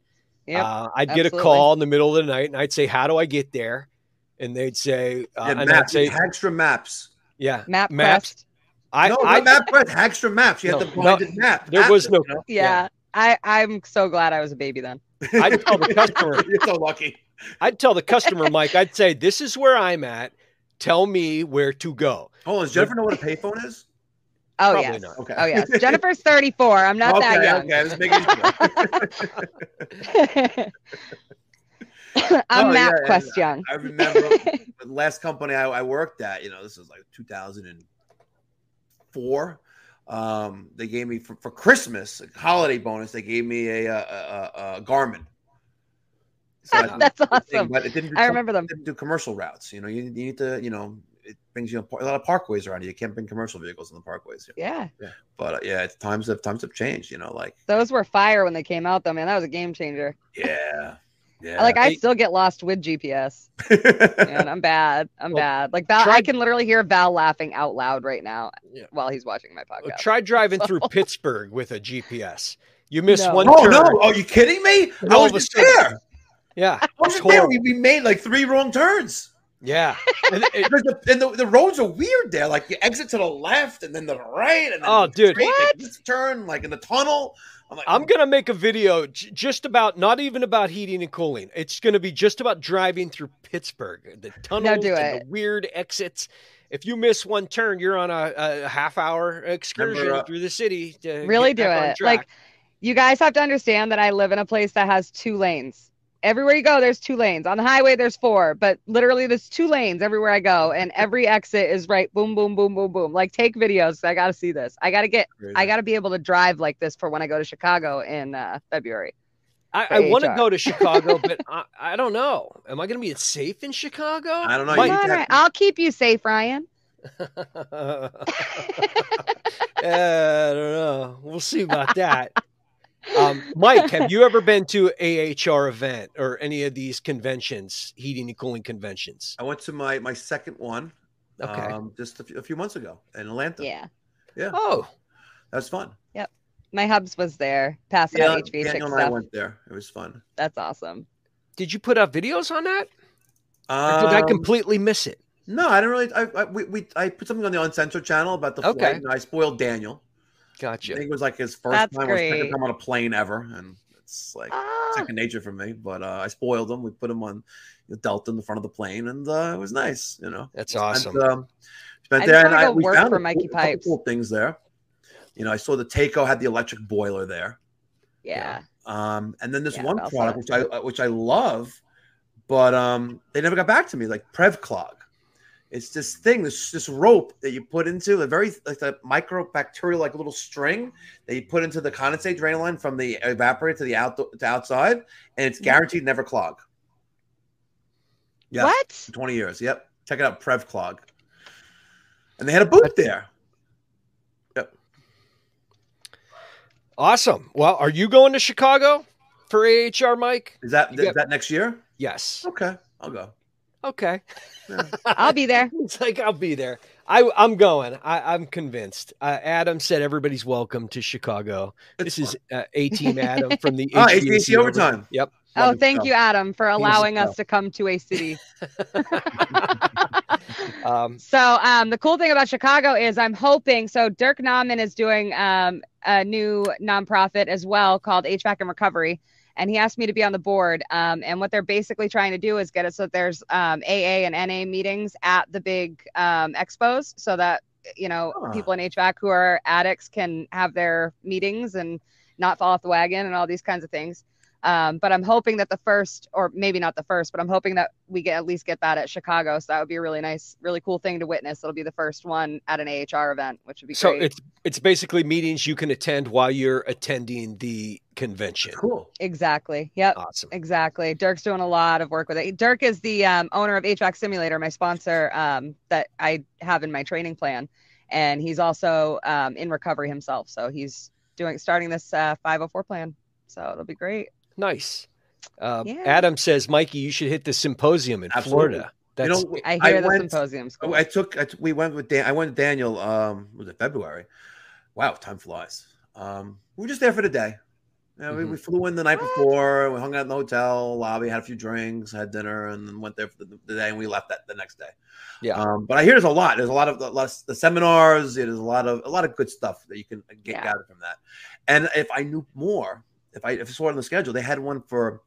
Yep. uh, I'd get a call in the middle of the night and I'd say, How do I get there? And they'd say, uh, yeah and I'd maps, say, Hagstrom maps. Yeah, Map maps. Quest. I, no, I, not map quest, Hagstrom maps. You No, had the no, map. there was no- you know? Yeah. I, I'm so glad I was a baby then. I'd tell the customer, You're so lucky. I'd tell the customer, Mike, I'd say, This is where I'm at. Tell me where to go. Hold on, does Jennifer know what a payphone is? Oh Probably yes. not. Okay. Oh yes. Jennifer's 34. I'm not okay, that young. Okay, just making sure. I'm Oh, Map yeah, Quest young. I remember the last company I, I worked at, you know, this was like 2004. Um, they gave me for, for Christmas, a holiday bonus, they gave me a, a, a, a Garmin. So I- That's thing, awesome. But it didn't do I remember them. didn't do commercial routes. You know, you, you need to, you know, it brings you a, lot of parkways around you. You can't bring commercial vehicles on the parkways. Yeah. But uh, yeah, it's, times have times have changed. You know, like Those were fire when they came out though, man. That was a game changer. yeah, yeah. Like I Hey. still get lost with GPS. and I'm bad. I'm Well, bad. Like Val, try- I can literally hear Val laughing out loud right now Yeah. while he's watching my Well, podcast. try driving through Pittsburgh with a GPS. You miss No. one oh turn. no! Are you kidding me? And I was of a just there. Yeah, I was there. We, we made like three wrong turns. Yeah, and it- Because the, and the, the roads are weird there. Like you exit to the left and then the right, and then Oh, dude. straight, like, What? this turn like in the tunnel. I'm like, I'm gonna make a video j- just about not even about heating and cooling. It's gonna be just about driving through Pittsburgh, the tunnels, do and the weird exits. If you miss one turn, you're on a, a half hour excursion Remember, uh, through the city. To really do it. Like you guys have to understand that I live in a place that has two lanes. Everywhere you go, there's two lanes. On the highway, there's four, but literally there's two lanes everywhere I go, and every exit is right. Boom, boom, boom, boom, boom. Like take videos. I got to see this. I got to get. crazy. I got to be able to drive like this for when I go to Chicago in uh, February. I, I want to go to Chicago, but I, I don't know. Am I gonna be safe in Chicago? I don't know. Mike- You All have- I'll keep you safe, Ryan. Yeah, I don't know. We'll see about that. Um, Mike, have you ever been to AHR event or any of these conventions, heating and cooling conventions? I went to my my second one. Okay. Um, just a few, a few months ago in Atlanta. Yeah, yeah, oh, that was fun. Yep, my hubs was there passing Yeah, out HVAC Daniel and I went there. It was fun. That's awesome. did you put up videos on that? Or did I Um, completely miss it? No, I didn't really. I, I we, we I put something on the uncensored channel about the Okay. flight, and I spoiled Daniel. I Gotcha. think it was like his first That's time, or second time on a plane ever, and it's like Ah, second nature for me. But uh, I spoiled him. We put him on the Delta in the front of the plane, and uh, it was nice. You know, That's Spent, awesome. um, spent I there, and I, we work found for a Mikey cool- a couple Pipes. cool things there. You know, I saw the Takeo had the electric boiler there. yeah. Um, and then this Yeah, one product it which I uh, which I love, but um, they never got back to me, like Prevclog. It's this thing, this this rope that you put into a very like a microbacterial like little string that you put into the condensate drain line from the evaporator to the out to outside, and it's mm-hmm. guaranteed never clog. Yeah, What? 20 years. Yep. Check it out, Prev Clog. And they had a booth there. Yep. Awesome. Well, are you going to Chicago for AHR, Mike? Is that You is got- that next year? Yes. Okay, I'll go. Okay. I'll be there. It's like I'll be there. I, I'm going. I, I'm convinced. Uh, Adam said everybody's welcome to Chicago. This is uh, A Team Adam from the Oh, HVAC HVAC overtime. Yep. Oh, Love thank you, Adam, for allowing us to come to a city. Um, So um, the cool thing about Chicago is I'm hoping. So Dirk Nauman is doing um, a new nonprofit as well called HVAC and Recovery, and he asked me to be on the board. Um, and what they're basically trying to do is get it so that there's um, AA and NA meetings at the big um, expos, so that you know Ah. people in HVAC who are addicts can have their meetings and not fall off the wagon and all these kinds of things. Um, but I'm hoping that the first, or maybe not the first, but I'm hoping that we get at least get that at Chicago. So that would be a really nice, really cool thing to witness. It'll be the first one at an AHR event, which would be so great. it's it's basically meetings you can attend while you're attending the convention. Cool. exactly. Yep. Awesome. Exactly. Dirk's doing a lot of work with it. Dirk is the um, owner of HVAC Simulator, my sponsor um, that I have in my training plan, and he's also um, in recovery himself. So he's doing starting this uh, 504 plan. So it'll be great. Nice. Uh, Yeah. Adam says, Mikey, you should hit the symposium in Absolutely. Florida. That's you know, I hear the went, symposium's cool. I took. I t- we went with Dan. I went with Daniel. Um, was it February? Wow, time flies. Um, we were just there for the day. Yeah, we, we flew in the night What? before. We hung out in the hotel lobby, had a few drinks, had dinner, and then went there for the, the day. And we left that the next day. Yeah. Um, but I hear there's a lot. There's a lot of a lot of the seminars. There's a lot of a lot of good stuff that you can get Yeah. gathered from that. And if I knew more, if I if I saw it on the schedule, they had one for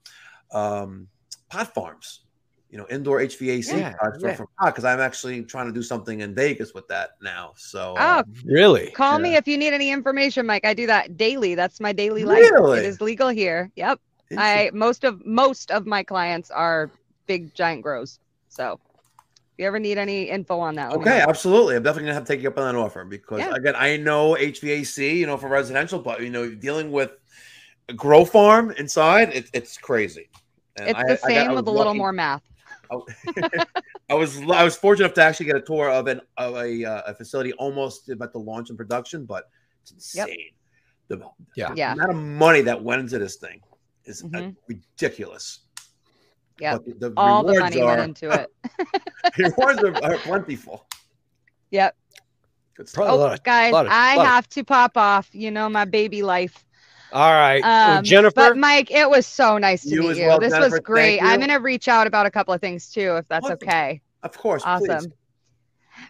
um, pot farms. You know, indoor HVAC Yeah, pods for, yeah. for pot because I'm actually trying to do something in Vegas with that now. So Oh, um, really Call me if you need any information, Mike. I do that daily. That's my daily life. Really? It is legal here. Yep. I most of most of my clients are big giant grows. So if you ever need any info on that, let me Okay, absolutely. I'm definitely gonna have to take you up on that offer because Yeah. again, I know HVAC, you know, for residential, but you know, dealing with a grow farm inside, it, it's crazy. And It's I- the I got- same I with was a little lucky- more math. I was I was fortunate enough to actually get a tour of an of a, uh, a facility almost about to launch in production, but it's Yep. insane. The, Yeah. Yeah. the amount of money that went into this thing is uh, Mhm. ridiculous. Yeah, the, the All the rewards money are went into it. rewards are, are plentiful. Yep. Good stuff. Probably a lot Oh, of- guys, lot of- I lot of- have to pop off. You know my baby life. All right. Well, Um, Jennifer, But Mike, it was so nice to You meet you. well, this Jennifer. was great. I'm gonna reach out about a couple of things too, if that's Awesome. okay. Of course, please. Awesome. Thanks,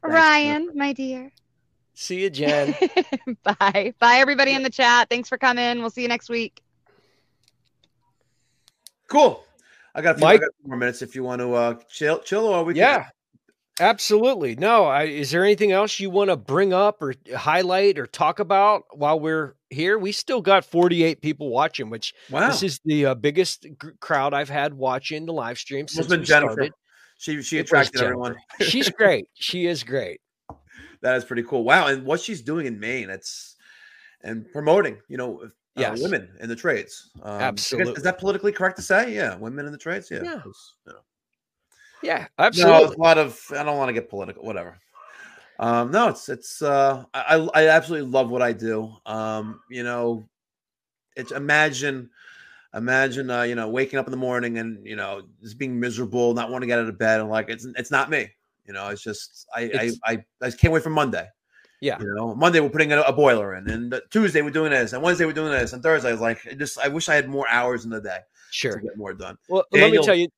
Ryan, my dear. see you, Jen. Bye. Bye, everybody in the chat. Thanks for coming. We'll see you next week. Cool. I got a few, I Mike? got a few more minutes if you want to uh, chill, chill, or we can- yeah, absolutely. No, I, is there anything else you want to bring up or highlight or talk about while we're here? We still got 48 people watching, which Wow. this is the uh, biggest g- crowd I've had watching the live stream since we Jennifer. started. She she attracted everyone. She's great. She is great. That is pretty cool. Wow, and what she's doing in Maine, it's and promoting, you know, uh, women in the trades. Um, Absolutely. Is that politically correct to say? Yeah, women in the trades. Yeah. Yeah. you know. Yeah, No, absolutely. it's a lot of. I don't want to get political. Whatever. Um, no, it's it's. Uh, I I absolutely love what I do. Um, you know, it's imagine, imagine, uh, you know, waking up in the morning and you know just being miserable, not wanting to get out of bed, and like it's it's not me. You know, it's just I It's- I, I I can't wait for Monday. Yeah. You know, Monday we're putting a, a boiler in, and Tuesday we're doing this, and Wednesday we're doing this, and Thursday I was like, I just I wish I had more hours in the day Sure. to get more done. Well, let me tell you.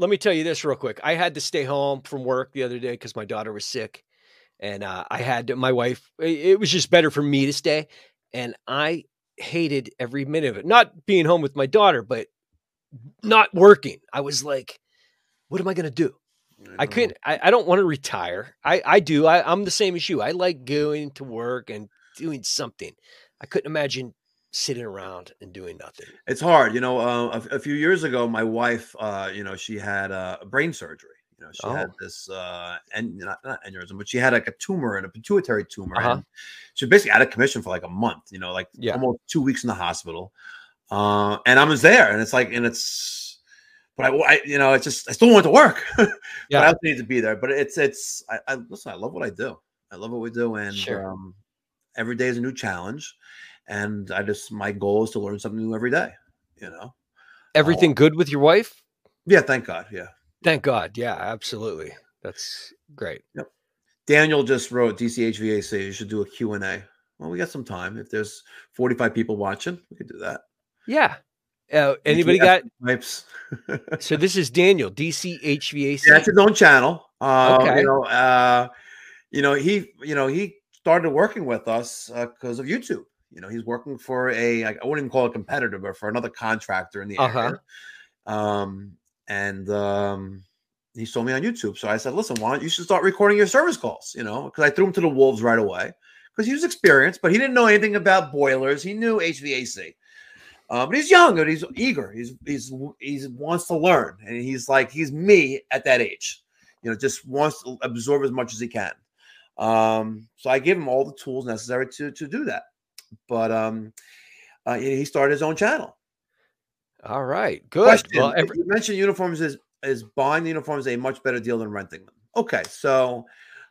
Let me tell you this real quick. I had to stay home from work the other day because my daughter was sick, and uh, I had to, my wife. It was just better for me to stay, and I hated every minute of it. Not being home with my daughter, but not working. I was like, "What am I going to do?" I know. couldn't. I, I don't want to retire. I I do. I, I'm the same as you. I like going to work and doing something. I couldn't imagine sitting around and doing nothing. It's hard, you know. Uh, a, a few years ago, my wife, uh, you know, she had uh, brain surgery. You know, she had Oh. this uh and not, not aneurysm, but she had like a tumor and a pituitary tumor. Uh-huh. And she was basically out of commission for like a month, you know, like Yeah. almost two weeks in the hospital. Uh, and I was there, and it's like, and it's, but I, I you know, it's just I still want to work. but Yeah. I also need to be there. But it's it's I, I listen, I love what I do. I love what we do, and Sure. um, every day is a new challenge. And I just my goal is to learn something new every day. You know. Everything good with your wife? Yeah, thank God. Yeah. Thank God. Yeah, absolutely. That's great. Yep. Daniel just wrote DCHVAC. You should do a Q&A. Well, we got some time. If there's 45 people watching, we could do that. Yeah. Uh, anybody got? Types. So this is Daniel DCHVAC. Yeah, it's his own channel. Uh, Okay. You know, uh, you know, he, you know, he started working with us because of YouTube. You know, he's working for a, I wouldn't even call it a competitor, but for another contractor in the Uh-huh. area. Um, and um, he saw me on YouTube. So I said, listen, why don't you should start recording your service calls? You know, because I threw him to the wolves right away because he was experienced, but he didn't know anything about boilers. He knew HVAC. Uh, but he's young and he's eager. He's he's he's wants to learn, and he's like he's me at that age. You know, just wants to absorb as much as he can. Um, so I gave him all the tools necessary to to do that. But um, uh, he started his own channel. All right. Good. Question: Well, every, You mentioned uniforms is is buying the uniforms a much better deal than renting them. Okay, so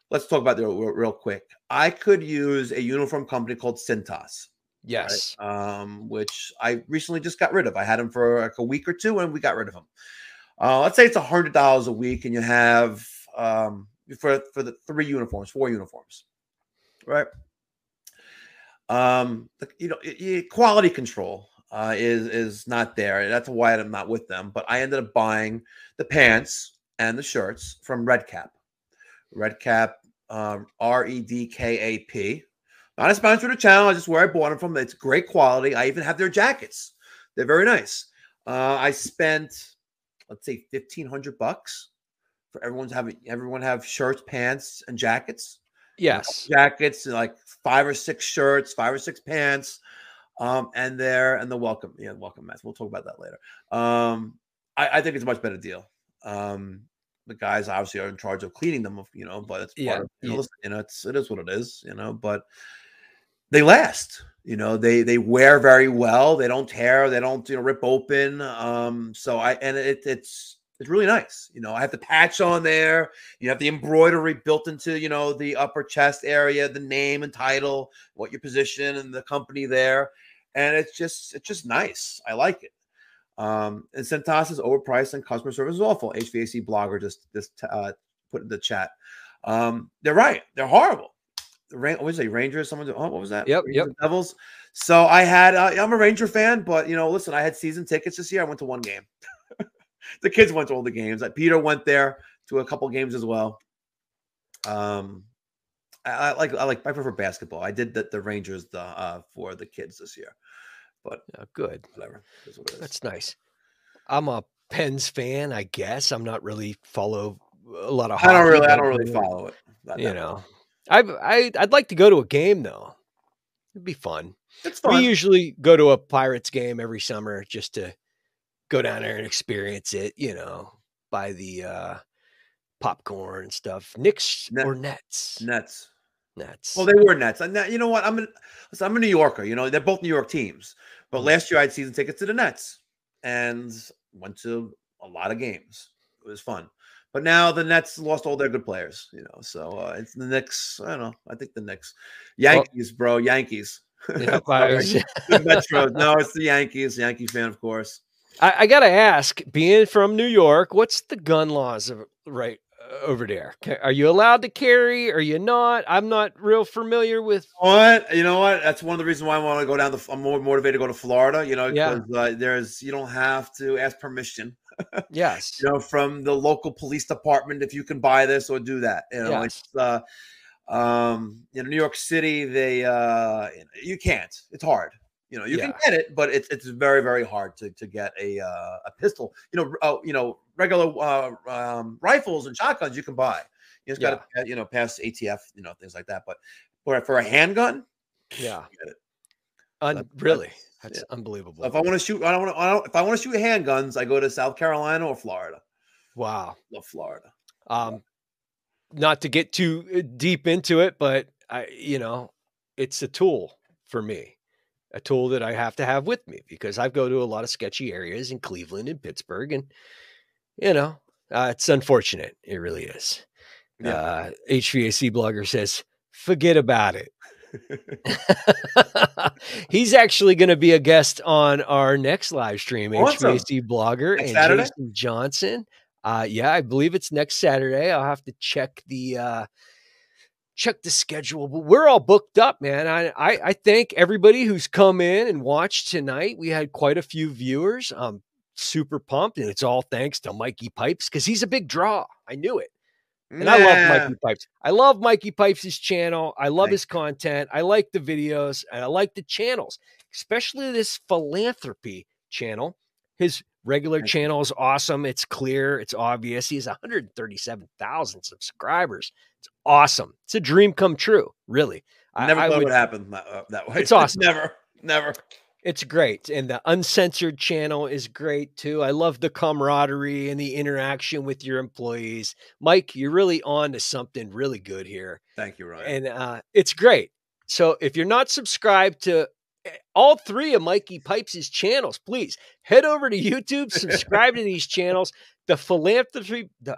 let's talk about that real, real quick. I could use a uniform company called Cintas. yes. um, which I recently just got rid of. I had them for like a week or two, and we got rid of them. Uh, let's say it's a hundred dollars a week, and you have um, for for the three uniforms, four uniforms, right? Um, you know, quality control uh, is is not there. That's why I'm not with them. But I ended up buying the pants and the shirts from Red Kap. Red Kap, um, R E D K A P. Not a sponsor of the channel. I just where I bought them from. It's great quality. I even have their jackets. They're very nice. Uh, I spent, let's say, fifteen hundred bucks for everyone to have everyone have shirts, pants, and jackets. Yes. Jackets, like five or six shirts, five or six pants, um, and there and the welcome, yeah, welcome mats. We'll talk about that later. Um, I, I think it's a much better deal. Um, the guys obviously are in charge of cleaning them, you know, but it's part Yeah, of, you know, listen, you know, it's it is what it is, you know, but they last. You know, they they wear very well. They don't tear. They don't you know rip open. Um, so I and it it's it's really nice. You know, I have the patch on there. You have the embroidery built into you know the upper chest area, the name and title, what your position and the company there, and it's just it's just nice. I like it. Um, and Cintas is overpriced and customer service is awful. HVAC blogger just just uh, put in the chat. Um, they're right. They're horrible. The Ra- what was it? Rangers? Someone? Oh, what was that? Yep, Rangers yep. Devils. So I had. Uh, I'm a Ranger fan, but you know, listen, I had season tickets this year. I went to one game. The kids went to all the games. Like Peter went there to a couple games as well. Um, I, I like. I like. I prefer basketball. I did the, the Rangers the uh for the kids this year, but Oh, good. whatever. Is what. That's nice. I'm a Pens fan, I guess. I'm not really follow a lot of. I don't really. I don't really follow it. You that know. I I I'd like to go to a game though. It'd be fun. it's We usually go to a Pirates game every summer just to go down there and experience it. You know, buy the uh, popcorn and stuff. Knicks Net- or Nets? Nets. Nets. Well, they were Nets. And you know what? I'm listen, I'm a New Yorker. You know, they're both New York teams. But Mhm. last year I had season tickets to the Nets and went to a lot of games. It was fun. But now the Nets lost all their good players, you know. So uh, it's the Knicks. I don't know. I think the Knicks. Yankees, bro. Yankees. Yep, I, was- The Metros. No, it's the Yankees. Yankee fan, of course. I, I gotta ask, being from New York, what's the gun laws of, right uh, over there? Are you allowed to carry? Are you not? I'm not real familiar with. What you know? What that's one of the reasons why I want to go down. The I'm more motivated to go to Florida. You know, Yeah. because uh, there's you don't have to ask permission. Yes. you know, from the local police department if you can buy this or do that. You know, Yes. it's uh um in New York City, they uh you can't. It's hard. You know, you can get it, but it's it's very, very hard to to get a uh, a pistol. You know, uh, you know, regular uh, um, rifles and shotguns you can buy. You just got to you know pass ATF, you know, things like that. But for for a handgun, Yeah. Get it. Un- That- really, that's- that's yeah. unbelievable. if I want to shoot, I don't want to. If I want to shoot handguns, I go to South Carolina or Florida. wow. Love Florida. Um, not to get too uh, deep into it, but I, you know, it's a tool for me, a tool that I have to have with me because I go to a lot of sketchy areas in Cleveland and Pittsburgh, and you know, uh, it's unfortunate. It really is. Yeah. Uh, HVAC blogger says, forget about it. He's actually going to be a guest on our next live stream. Awesome. HVAC blogger Next and Saturday? Jason Johnson. Uh, yeah, I believe it's next Saturday. I'll have to check the uh, check the schedule, but we're all booked up, man. I, I I thank everybody who's come in and watched tonight. We had quite a few viewers. I'm super pumped, and it's all thanks to Mikey Pipes because he's a big draw. I knew it. And I love Mikey Pipes. I love Mikey Pipes' channel. I love his content. I like the videos and I like the channels, especially this philanthropy channel. His regular Thank channel is awesome. It's clear, it's obvious. He has 137,000 subscribers. It's awesome. It's a dream come true, really. I- Never I thought it would- would happen that, uh, that way. It's awesome. never, never. it's great. And the uncensored channel is great too. I love the camaraderie and the interaction with your employees. Mike, you're really on to something really good here. Thank you, Ryan. and uh, it's great. So if you're not subscribed to all three of Mikey Pipes' channels, please head over to YouTube, subscribe to these channels. The philanthropy, the,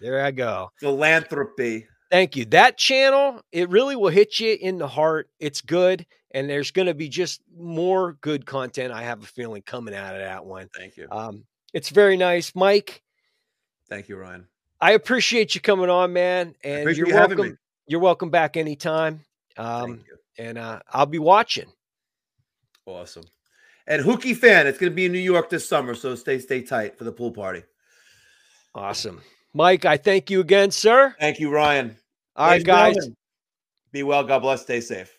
there I go. Philanthropy. Thank you. That channel, it really will hit you in the heart. It's good, and there's going to be just more good content. I have a feeling coming out of that one. Thank you. Um, it's very nice, Mike. Thank you, Ryan. I appreciate you coming on, man, and you're you welcome. You're welcome back anytime. Um, you. and uh, I'll be watching. Awesome. And Hookie fan, it's going to be in New York this summer, so stay stay tight for the pool party. Awesome. Mike, I thank you again, sir. Thank you, Ryan. All right, guys. Be well. God bless. Stay safe.